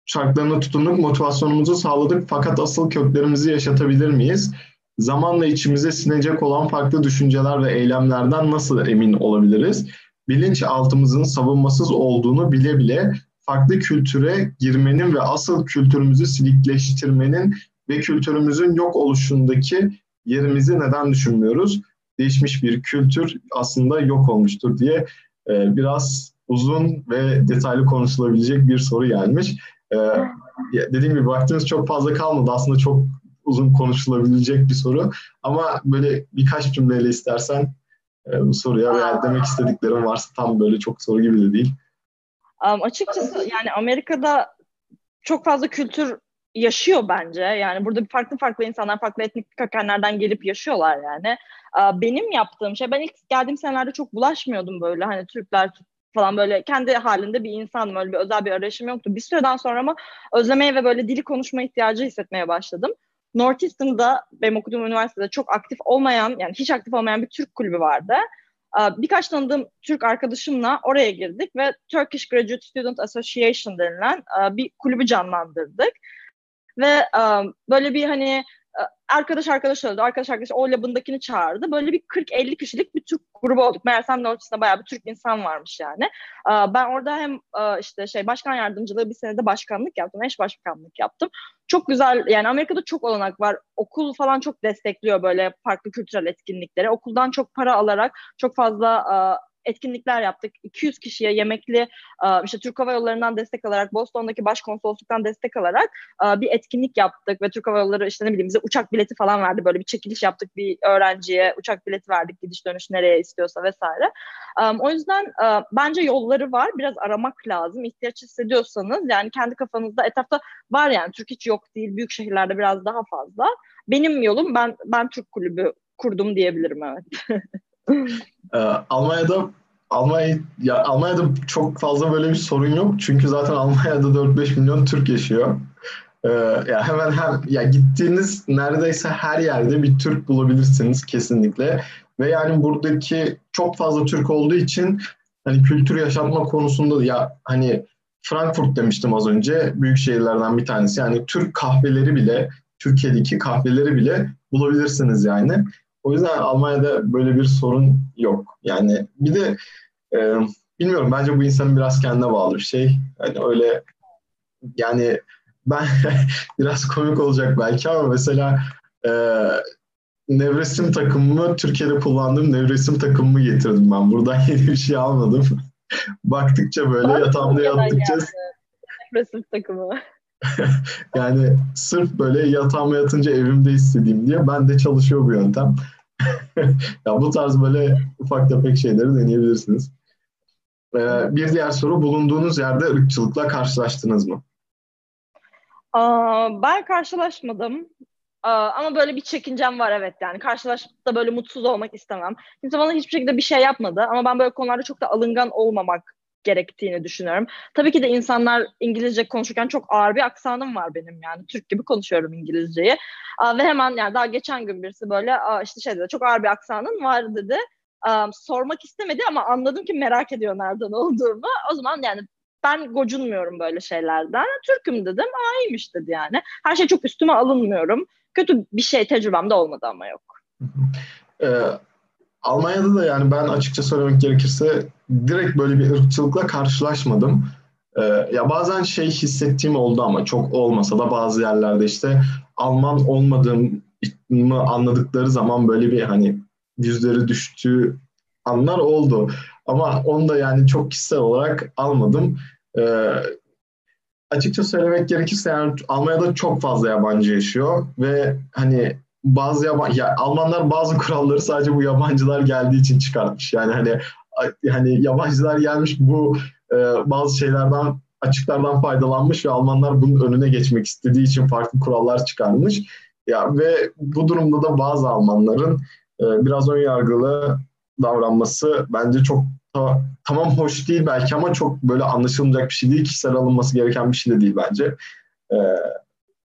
S1: çarklarına tutunduk, motivasyonumuzu sağladık fakat asıl köklerimizi yaşatabilir miyiz? Zamanla içimize sinecek olan farklı düşünceler ve eylemlerden nasıl emin olabiliriz? Bilinç altımızın savunmasız olduğunu bile bile farklı kültüre girmenin ve asıl kültürümüzü silikleştirmenin ve kültürümüzün yok oluşundaki yerimizi neden düşünmüyoruz? Değişmiş bir kültür aslında yok olmuştur diye e, biraz uzun ve detaylı konuşulabilecek bir soru gelmiş. E, dediğim gibi vaktimiz çok fazla kalmadı. Aslında çok uzun konuşulabilecek bir soru. Ama böyle birkaç cümleyle istersen e, bu soruya veya demek istediklerim varsa tam böyle çok soru gibi de değil.
S2: Um, açıkçası yani Amerika'da çok fazla kültür yaşıyor bence. Yani burada farklı farklı insanlar, farklı etnik kökenlerden gelip yaşıyorlar yani. Benim yaptığım şey, ben ilk geldiğim senelerde çok bulaşmıyordum böyle hani Türkler falan böyle kendi halinde bir insanım. Öyle bir özel bir arayışım yoktu. Bir süreden sonra ama özlemeye ve böyle dili konuşma ihtiyacı hissetmeye başladım. Northeastern'da benim okuduğum üniversitede çok aktif olmayan yani hiç aktif olmayan bir Türk kulübü vardı. Birkaç tanıdığım Türk arkadaşımla oraya girdik ve Turkish Graduate Student Association denilen bir kulübü canlandırdık. Ve um, böyle bir hani arkadaş arkadaş oldu. Arkadaş arkadaş o labındakini çağırdı. Böyle bir 40-50 kişilik bir Türk grubu olduk. Meğersem de ortasında bayağı bir Türk insan varmış yani. Ben orada hem işte şey başkan yardımcılığı bir senede başkanlık yaptım. Eş başkanlık yaptım. Çok güzel yani Amerika'da çok olanak var. Okul falan çok destekliyor böyle farklı kültürel etkinlikleri. Okuldan çok para alarak çok fazla etkinlikler yaptık. 200 kişiye yemekli e, işte Türk Hava Yolları'ndan destek alarak Boston'daki başkonsolosluktan destek alarak e, bir etkinlik yaptık ve Türk Hava Yolları işte ne bileyim bize uçak bileti falan verdi. Böyle bir çekiliş yaptık bir öğrenciye uçak bileti verdik gidiş dönüş nereye istiyorsa vesaire. E, o yüzden bence yolları var. Biraz aramak lazım. İhtiyaç hissediyorsanız yani kendi kafanızda etrafta var yani Türk hiç yok değil. Büyük şehirlerde biraz daha fazla. Benim yolum ben ben Türk kulübü kurdum diyebilirim evet.
S1: Ee, Almanya'da Almanya ya Almanya'da çok fazla böyle bir sorun yok. Çünkü zaten Almanya'da 4-5 milyon Türk yaşıyor. Ee, ya hemen hem ya gittiğiniz neredeyse her yerde bir Türk bulabilirsiniz kesinlikle. Ve yani buradaki çok fazla Türk olduğu için hani kültür yaşatma konusunda ya hani Frankfurt demiştim az önce büyük şehirlerden bir tanesi. Yani Türk kahveleri bile Türkiye'deki kahveleri bile bulabilirsiniz yani. O yüzden Almanya'da böyle bir sorun yok. Yani bir de e, bilmiyorum bence bu insanın biraz kendine bağlı bir şey. Yani öyle yani ben biraz komik olacak belki ama mesela e, nevresim takımımı Türkiye'de kullandığım nevresim takımımı getirdim ben. Buradan yeni bir şey almadım. Baktıkça böyle yatağımda yattıkça
S2: nevresim takımı.
S1: yani sırf böyle yatağıma yatınca evimde istediğim diye ben de çalışıyor bu yöntem. Ya bu tarz böyle ufak tefek şeyleri deneyebilirsiniz. Ee, bir diğer soru bulunduğunuz yerde ırkçılıkla karşılaştınız mı?
S2: Aa, ben karşılaşmadım. Aa, ama böyle bir çekincem var evet yani. Karşılaşıp da böyle mutsuz olmak istemem. Kimse bana hiçbir şekilde bir şey yapmadı ama ben böyle konularda çok da alıngan olmamak gerektiğini düşünüyorum. Tabii ki de insanlar İngilizce konuşurken çok ağır bir aksanım var benim yani. Türk gibi konuşuyorum İngilizceyi. Ve hemen yani daha geçen gün birisi böyle işte şey dedi çok ağır bir aksanın var dedi. Sormak istemedi ama anladım ki merak ediyor nereden olduğumu. O zaman yani ben gocunmuyorum böyle şeylerden. Türk'üm dedim. Aa iyiymiş dedi yani. Her şey çok üstüme alınmıyorum. Kötü bir şey tecrübem de olmadı ama yok.
S1: Ee, Almanya'da da yani ben açıkça söylemek gerekirse direkt böyle bir ırkçılıkla karşılaşmadım. Ee, ya bazen şey hissettiğim oldu ama çok olmasa da bazı yerlerde işte Alman olmadığımı anladıkları zaman böyle bir hani yüzleri düştüğü anlar oldu. Ama onu da yani çok kişisel olarak almadım. Ee, açıkça söylemek gerekirse yani Almanya'da çok fazla yabancı yaşıyor ve hani bazı yabancı, ya Almanlar bazı kuralları sadece bu yabancılar geldiği için çıkartmış. Yani hani hani yabancılar gelmiş bu e, bazı şeylerden açıklardan faydalanmış ve Almanlar bunun önüne geçmek istediği için farklı kurallar çıkarmış. Ya ve bu durumda da bazı Almanların e, biraz ön yargılı davranması bence çok ta, tamam hoş değil belki ama çok böyle anlaşılmayacak bir şey değil. Kişisel alınması gereken bir şey de değil bence. E,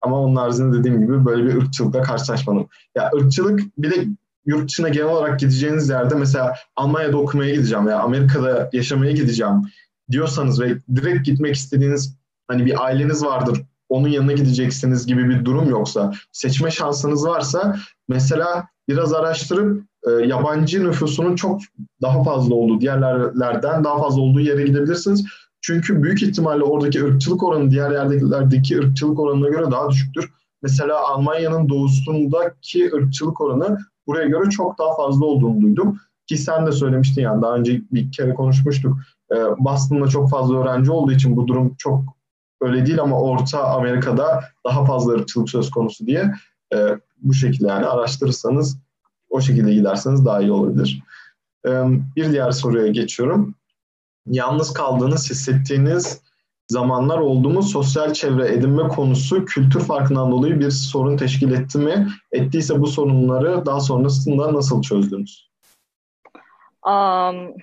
S1: ama onun haricinde dediğim gibi böyle bir ırkçılıkla karşılaşmadım. Ya ırkçılık bir de yurt dışına genel olarak gideceğiniz yerde mesela Almanya'da okumaya gideceğim veya Amerika'da yaşamaya gideceğim diyorsanız ve direkt gitmek istediğiniz hani bir aileniz vardır onun yanına gideceksiniz gibi bir durum yoksa seçme şansınız varsa mesela biraz araştırıp e, yabancı nüfusunun çok daha fazla olduğu diğerlerden daha fazla olduğu yere gidebilirsiniz. Çünkü büyük ihtimalle oradaki ırkçılık oranı diğer yerlerdeki ırkçılık oranına göre daha düşüktür. Mesela Almanya'nın doğusundaki ırkçılık oranı buraya göre çok daha fazla olduğunu duydum. Ki sen de söylemiştin yani daha önce bir kere konuşmuştuk. Ee, Boston'da çok fazla öğrenci olduğu için bu durum çok öyle değil ama Orta Amerika'da daha fazla ırkçılık söz konusu diye e, bu şekilde yani araştırırsanız o şekilde giderseniz daha iyi olabilir. E, bir diğer soruya geçiyorum. Yalnız kaldığınız, hissettiğiniz zamanlar oldu mu sosyal çevre edinme konusu kültür farkından dolayı bir sorun teşkil etti mi? Ettiyse bu sorunları daha sonrasında nasıl çözdünüz?
S2: Um,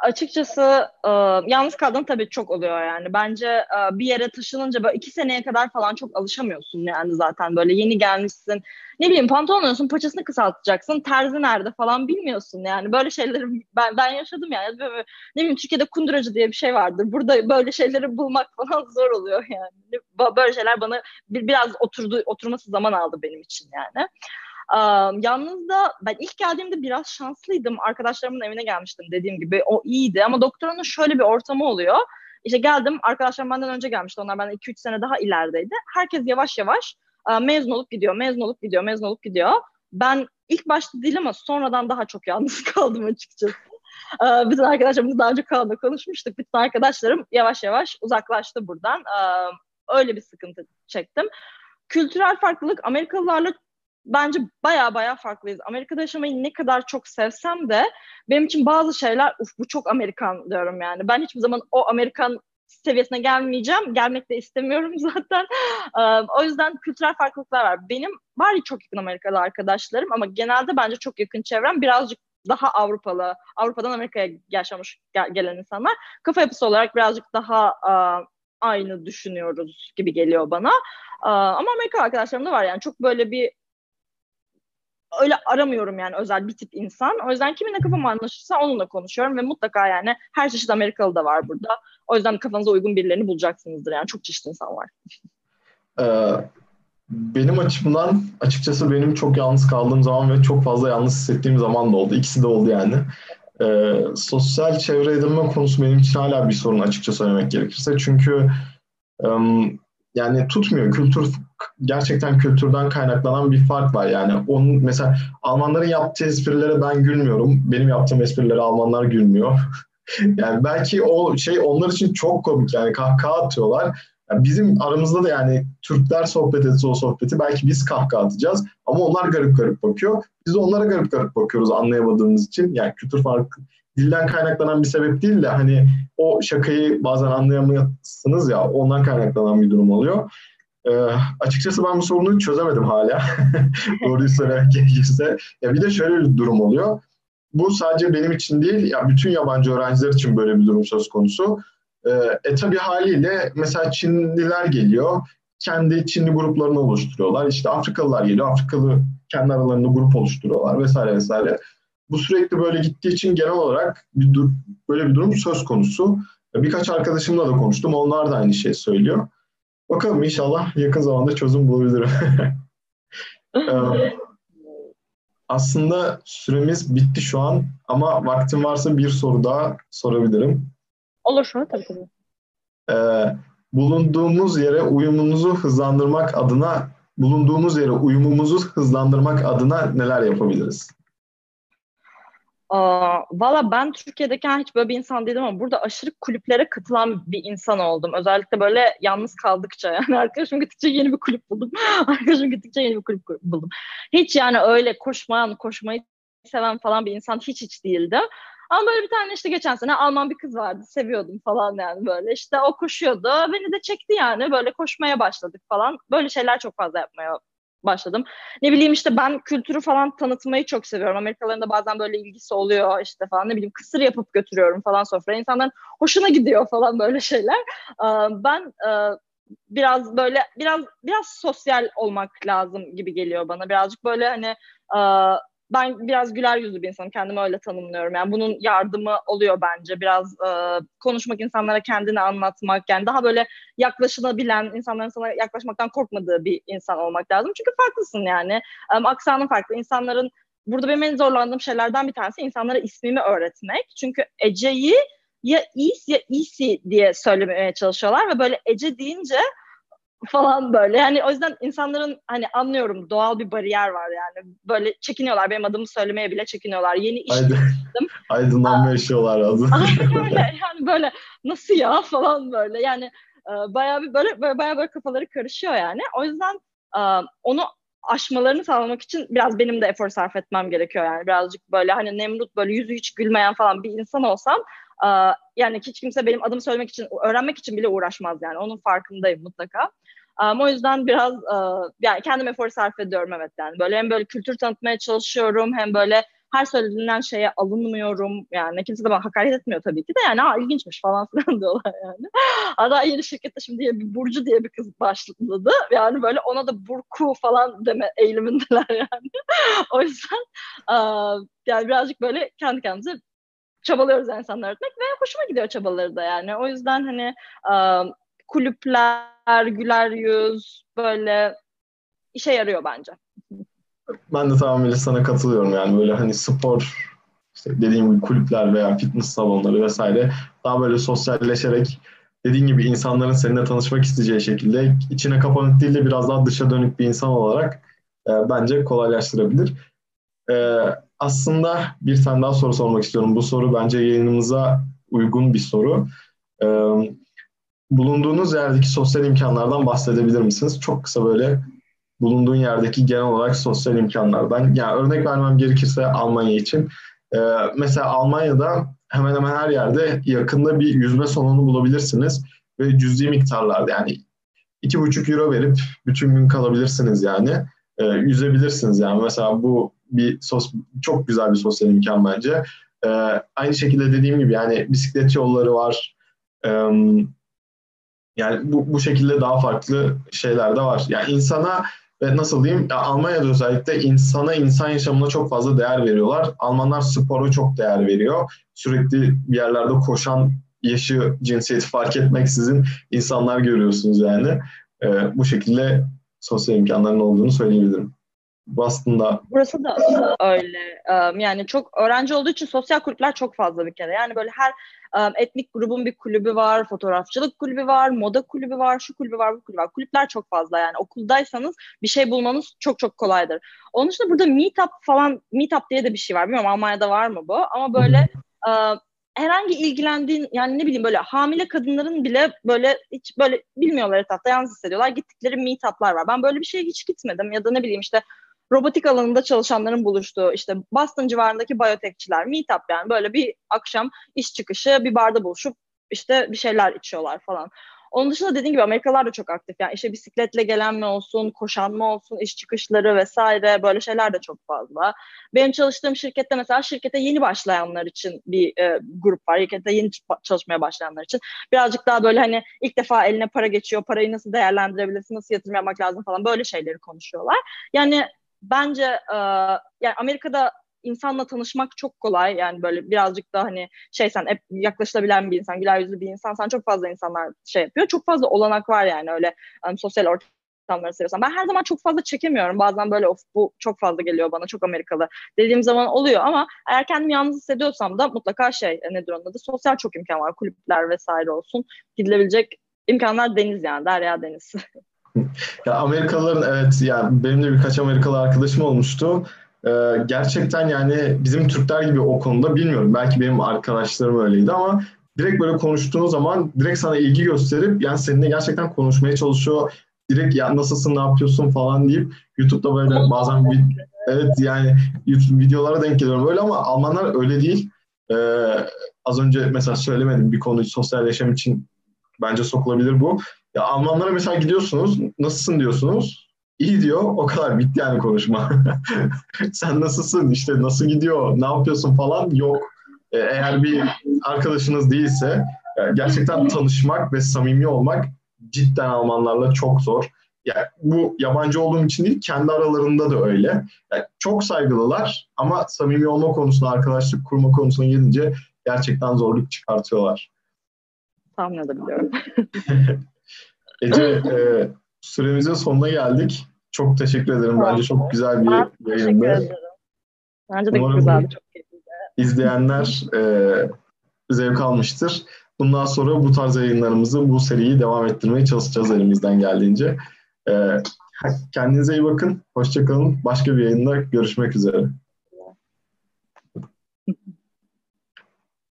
S2: açıkçası e, yalnız kaldığım tabii çok oluyor yani. Bence e, bir yere taşınınca böyle iki seneye kadar falan çok alışamıyorsun yani zaten böyle yeni gelmişsin. Ne bileyim pantolon alıyorsun paçasını kısaltacaksın. Terzi nerede falan bilmiyorsun yani. Böyle şeyleri ben, ben yaşadım yani. Böyle, ne bileyim Türkiye'de kunduracı diye bir şey vardır. Burada böyle şeyleri bulmak falan zor oluyor yani. Böyle şeyler bana bir, biraz oturdu, oturması zaman aldı benim için yani. Um, yalnız da ben ilk geldiğimde biraz şanslıydım. Arkadaşlarımın evine gelmiştim dediğim gibi. O iyiydi ama doktoranın şöyle bir ortamı oluyor. İşte geldim arkadaşlarım benden önce gelmişti. Onlar benden 2-3 sene daha ilerideydi. Herkes yavaş yavaş uh, mezun olup gidiyor, mezun olup gidiyor, mezun olup gidiyor. Ben ilk başta değil ama sonradan daha çok yalnız kaldım açıkçası. Bütün arkadaşlarımız daha önce kanalda konuşmuştuk. Bütün arkadaşlarım yavaş yavaş uzaklaştı buradan. Öyle bir sıkıntı çektim. Kültürel farklılık Amerikalılarla bence baya baya farklıyız. Amerika'da yaşamayı ne kadar çok sevsem de benim için bazı şeyler uf bu çok Amerikan diyorum yani. Ben hiçbir zaman o Amerikan seviyesine gelmeyeceğim. Gelmek de istemiyorum zaten. o yüzden kültürel farklılıklar var. Benim var ya çok yakın Amerikalı arkadaşlarım ama genelde bence çok yakın çevrem birazcık daha Avrupalı, Avrupa'dan Amerika'ya yaşamış gelen insanlar. Kafa yapısı olarak birazcık daha aynı düşünüyoruz gibi geliyor bana. Ama Amerika arkadaşlarım da var yani çok böyle bir öyle aramıyorum yani özel bir tip insan. O yüzden kiminle kafam anlaşırsa onunla konuşuyorum ve mutlaka yani her çeşit Amerikalı da var burada. O yüzden kafanıza uygun birilerini bulacaksınızdır yani çok çeşitli insan var.
S1: Ee, benim açımdan açıkçası benim çok yalnız kaldığım zaman ve çok fazla yalnız hissettiğim zaman da oldu. İkisi de oldu yani. Ee, sosyal çevre edinme konusu benim için hala bir sorun açıkça söylemek gerekirse. Çünkü um, yani tutmuyor. Kültür gerçekten kültürden kaynaklanan bir fark var yani. Onun mesela Almanların yaptığı esprilere ben gülmüyorum. Benim yaptığım esprilere Almanlar gülmüyor. yani belki o şey onlar için çok komik yani kahkaha atıyorlar. Yani bizim aramızda da yani Türkler sohbet etse o sohbeti belki biz kahkaha atacağız ama onlar garip garip bakıyor. Biz de onlara garip garip bakıyoruz anlayamadığımız için. Yani kültür farkı dilden kaynaklanan bir sebep değil de hani o şakayı bazen anlayamıyorsunuz ya ondan kaynaklanan bir durum oluyor. Ee, açıkçası ben bu sorunu çözemedim hala. Doğruyu söylemek gerekirse. Ya bir de şöyle bir durum oluyor. Bu sadece benim için değil, ya bütün yabancı öğrenciler için böyle bir durum söz konusu. Ee, e tabi haliyle mesela Çinliler geliyor, kendi Çinli gruplarını oluşturuyorlar. İşte Afrikalılar geliyor, Afrikalı kendi aralarında grup oluşturuyorlar vesaire vesaire. Bu sürekli böyle gittiği için genel olarak bir dur böyle bir durum söz konusu. Birkaç arkadaşımla da konuştum. Onlar da aynı şeyi söylüyor. Bakalım inşallah yakın zamanda çözüm bulabilirim. Ee, aslında süremiz bitti şu an ama vaktim varsa bir soru daha sorabilirim.
S2: Olur tabii tabii.
S1: Ee, bulunduğumuz yere uyumumuzu hızlandırmak adına bulunduğumuz yere uyumumuzu hızlandırmak adına neler yapabiliriz?
S2: Valla ben Türkiye'deyken hiç böyle bir insan değildim ama burada aşırı kulüplere katılan bir insan oldum. Özellikle böyle yalnız kaldıkça yani arkadaşım gittikçe yeni bir kulüp buldum. arkadaşım gittikçe yeni bir kulüp buldum. Hiç yani öyle koşmayan, koşmayı seven falan bir insan hiç hiç değildi. Ama böyle bir tane işte geçen sene Alman bir kız vardı. Seviyordum falan yani böyle. İşte o koşuyordu. Beni de çekti yani. Böyle koşmaya başladık falan. Böyle şeyler çok fazla yapmaya başladım. Ne bileyim işte ben kültürü falan tanıtmayı çok seviyorum. Amerikalıların da bazen böyle ilgisi oluyor işte falan ne bileyim kısır yapıp götürüyorum falan sofraya. İnsanların hoşuna gidiyor falan böyle şeyler. Ben biraz böyle biraz biraz sosyal olmak lazım gibi geliyor bana. Birazcık böyle hani ben biraz güler yüzlü bir insanım. Kendimi öyle tanımlıyorum. Yani bunun yardımı oluyor bence. Biraz e, konuşmak, insanlara kendini anlatmak. Yani daha böyle yaklaşılabilen, insanların sana yaklaşmaktan korkmadığı bir insan olmak lazım. Çünkü farklısın yani. E, aksanın farklı. İnsanların burada benim en zorlandığım şeylerden bir tanesi insanlara ismimi öğretmek. Çünkü Ece'yi ya is ya isi diye söylemeye çalışıyorlar ve böyle Ece deyince falan böyle. Yani o yüzden insanların hani anlıyorum doğal bir bariyer var yani. Böyle çekiniyorlar. Benim adımı söylemeye bile çekiniyorlar. Yeni iş
S1: Aydın, Aydınlanma yaşıyorlar adı.
S2: öyle yani böyle nasıl ya falan böyle. Yani e, bayağı bir böyle, böyle bayağı böyle kafaları karışıyor yani. O yüzden e, onu aşmalarını sağlamak için biraz benim de efor sarf etmem gerekiyor yani. Birazcık böyle hani Nemrut böyle yüzü hiç gülmeyen falan bir insan olsam yani hiç kimse benim adımı söylemek için, öğrenmek için bile uğraşmaz yani. Onun farkındayım mutlaka. Um, o yüzden biraz uh, yani kendim efor sarf ediyorum evet yani. Böyle hem böyle kültür tanıtmaya çalışıyorum hem böyle her söylediğinden şeye alınmıyorum. Yani kimse de bana hakaret etmiyor tabii ki de yani ha ilginçmiş falan filan diyorlar yani. Hatta yeni şirkette şimdi bir Burcu diye bir kız başladı. Yani böyle ona da Burku falan deme eğilimindeler yani. o yüzden uh, yani birazcık böyle kendi kendimize çabalıyoruz insanlar öğretmek ve hoşuma gidiyor çabaları da yani. O yüzden hani uh, kulüpler, güler yüz böyle işe yarıyor bence.
S1: Ben de tamamıyla sana katılıyorum yani böyle hani spor işte dediğim gibi kulüpler veya fitness salonları vesaire daha böyle sosyalleşerek dediğin gibi insanların seninle tanışmak isteyeceği şekilde içine kapanık değil de biraz daha dışa dönük bir insan olarak e, bence kolaylaştırabilir. E, aslında bir tane daha soru sormak istiyorum. Bu soru bence yayınımıza uygun bir soru. E, bulunduğunuz yerdeki sosyal imkanlardan bahsedebilir misiniz? Çok kısa böyle bulunduğun yerdeki genel olarak sosyal imkanlardan. Yani örnek vermem gerekirse Almanya için. Ee, mesela Almanya'da hemen hemen her yerde yakında bir yüzme salonu bulabilirsiniz ve cüzi miktarlarda yani iki buçuk euro verip bütün gün kalabilirsiniz yani. Ee, yüzebilirsiniz yani. Mesela bu bir sos, çok güzel bir sosyal imkan bence. Ee, aynı şekilde dediğim gibi yani bisiklet yolları var. Ee, Yani bu, bu şekilde daha farklı şeyler de var. Yani insana ve nasıl diyeyim ya Almanya'da özellikle insana insan yaşamına çok fazla değer veriyorlar. Almanlar spora çok değer veriyor. Sürekli bir yerlerde koşan yaşı, cinsiyeti fark etmeksizin insanlar görüyorsunuz yani. Ee, bu şekilde sosyal imkanların olduğunu söyleyebilirim. Boston'da.
S2: Burası da öyle. Yani çok öğrenci olduğu için sosyal kulüpler çok fazla bir kere. Yani böyle her etnik grubun bir kulübü var, fotoğrafçılık kulübü var, moda kulübü var, şu kulübü var, bu kulübü var. Kulüpler çok fazla yani. Okuldaysanız bir şey bulmanız çok çok kolaydır. Onun dışında burada meetup falan, meetup diye de bir şey var. Bilmiyorum Almanya'da var mı bu? Ama böyle herhangi ilgilendiğin yani ne bileyim böyle hamile kadınların bile böyle hiç böyle bilmiyorlar etrafta yalnız hissediyorlar. Gittikleri meetup'lar var. Ben böyle bir şeye hiç gitmedim ya da ne bileyim işte robotik alanında çalışanların buluştuğu işte Boston civarındaki biyotekçiler meetup yani böyle bir akşam iş çıkışı bir barda buluşup işte bir şeyler içiyorlar falan. Onun dışında dediğim gibi Amerikalılar da çok aktif. Yani işe bisikletle gelen mi olsun, koşan mı olsun, iş çıkışları vesaire böyle şeyler de çok fazla. Benim çalıştığım şirkette mesela şirkete yeni başlayanlar için bir e, grup var. Şirkette yeni çalışmaya başlayanlar için. Birazcık daha böyle hani ilk defa eline para geçiyor, parayı nasıl değerlendirebilirsin, nasıl yatırım yapmak lazım falan böyle şeyleri konuşuyorlar. Yani bence e, yani Amerika'da insanla tanışmak çok kolay. Yani böyle birazcık da hani şey sen hep yaklaşılabilen bir insan, güler yüzlü bir insan. Sen çok fazla insanlar şey yapıyor. Çok fazla olanak var yani öyle um, sosyal ortamları seviyorsan. Ben her zaman çok fazla çekemiyorum. Bazen böyle of bu çok fazla geliyor bana çok Amerikalı dediğim zaman oluyor ama eğer kendimi yalnız hissediyorsam da mutlaka şey nedir onun adı sosyal çok imkan var. Kulüpler vesaire olsun. Gidilebilecek imkanlar deniz yani derya deniz.
S1: ya Amerikalıların evet yani benim de birkaç Amerikalı arkadaşım olmuştu. Ee, gerçekten yani bizim Türkler gibi o konuda bilmiyorum. Belki benim arkadaşlarım öyleydi ama direkt böyle konuştuğun zaman direkt sana ilgi gösterip yani seninle gerçekten konuşmaya çalışıyor. Direkt ya nasılsın, ne yapıyorsun falan deyip YouTube'da böyle bazen evet yani YouTube videolara denk geliyorum böyle ama Almanlar öyle değil. Ee, az önce mesela söylemedim bir konu sosyal için bence sokulabilir bu. Ya Almanlara mesela gidiyorsunuz, nasılsın diyorsunuz. İyi diyor, o kadar bitti yani konuşma. Sen nasılsın, işte nasıl gidiyor, ne yapıyorsun falan yok. E, eğer bir arkadaşınız değilse e, gerçekten tanışmak ve samimi olmak cidden Almanlarla çok zor. Yani bu yabancı olduğum için değil, kendi aralarında da öyle. Yani çok saygılılar ama samimi olma konusunda, arkadaşlık kurma konusuna gelince gerçekten zorluk çıkartıyorlar.
S2: Tahmin edebiliyorum.
S1: Ece e, süremizin sonuna geldik. Çok teşekkür ederim. Bence çok güzel bir ben yayındı. Teşekkür
S2: Bence de Umarım güzeldi. Çok keyifliydi.
S1: İzleyenler e, zevk almıştır. Bundan sonra bu tarz yayınlarımızı, bu seriyi devam ettirmeye çalışacağız elimizden geldiğince. E, kendinize iyi bakın. Hoşçakalın. Başka bir yayında görüşmek üzere.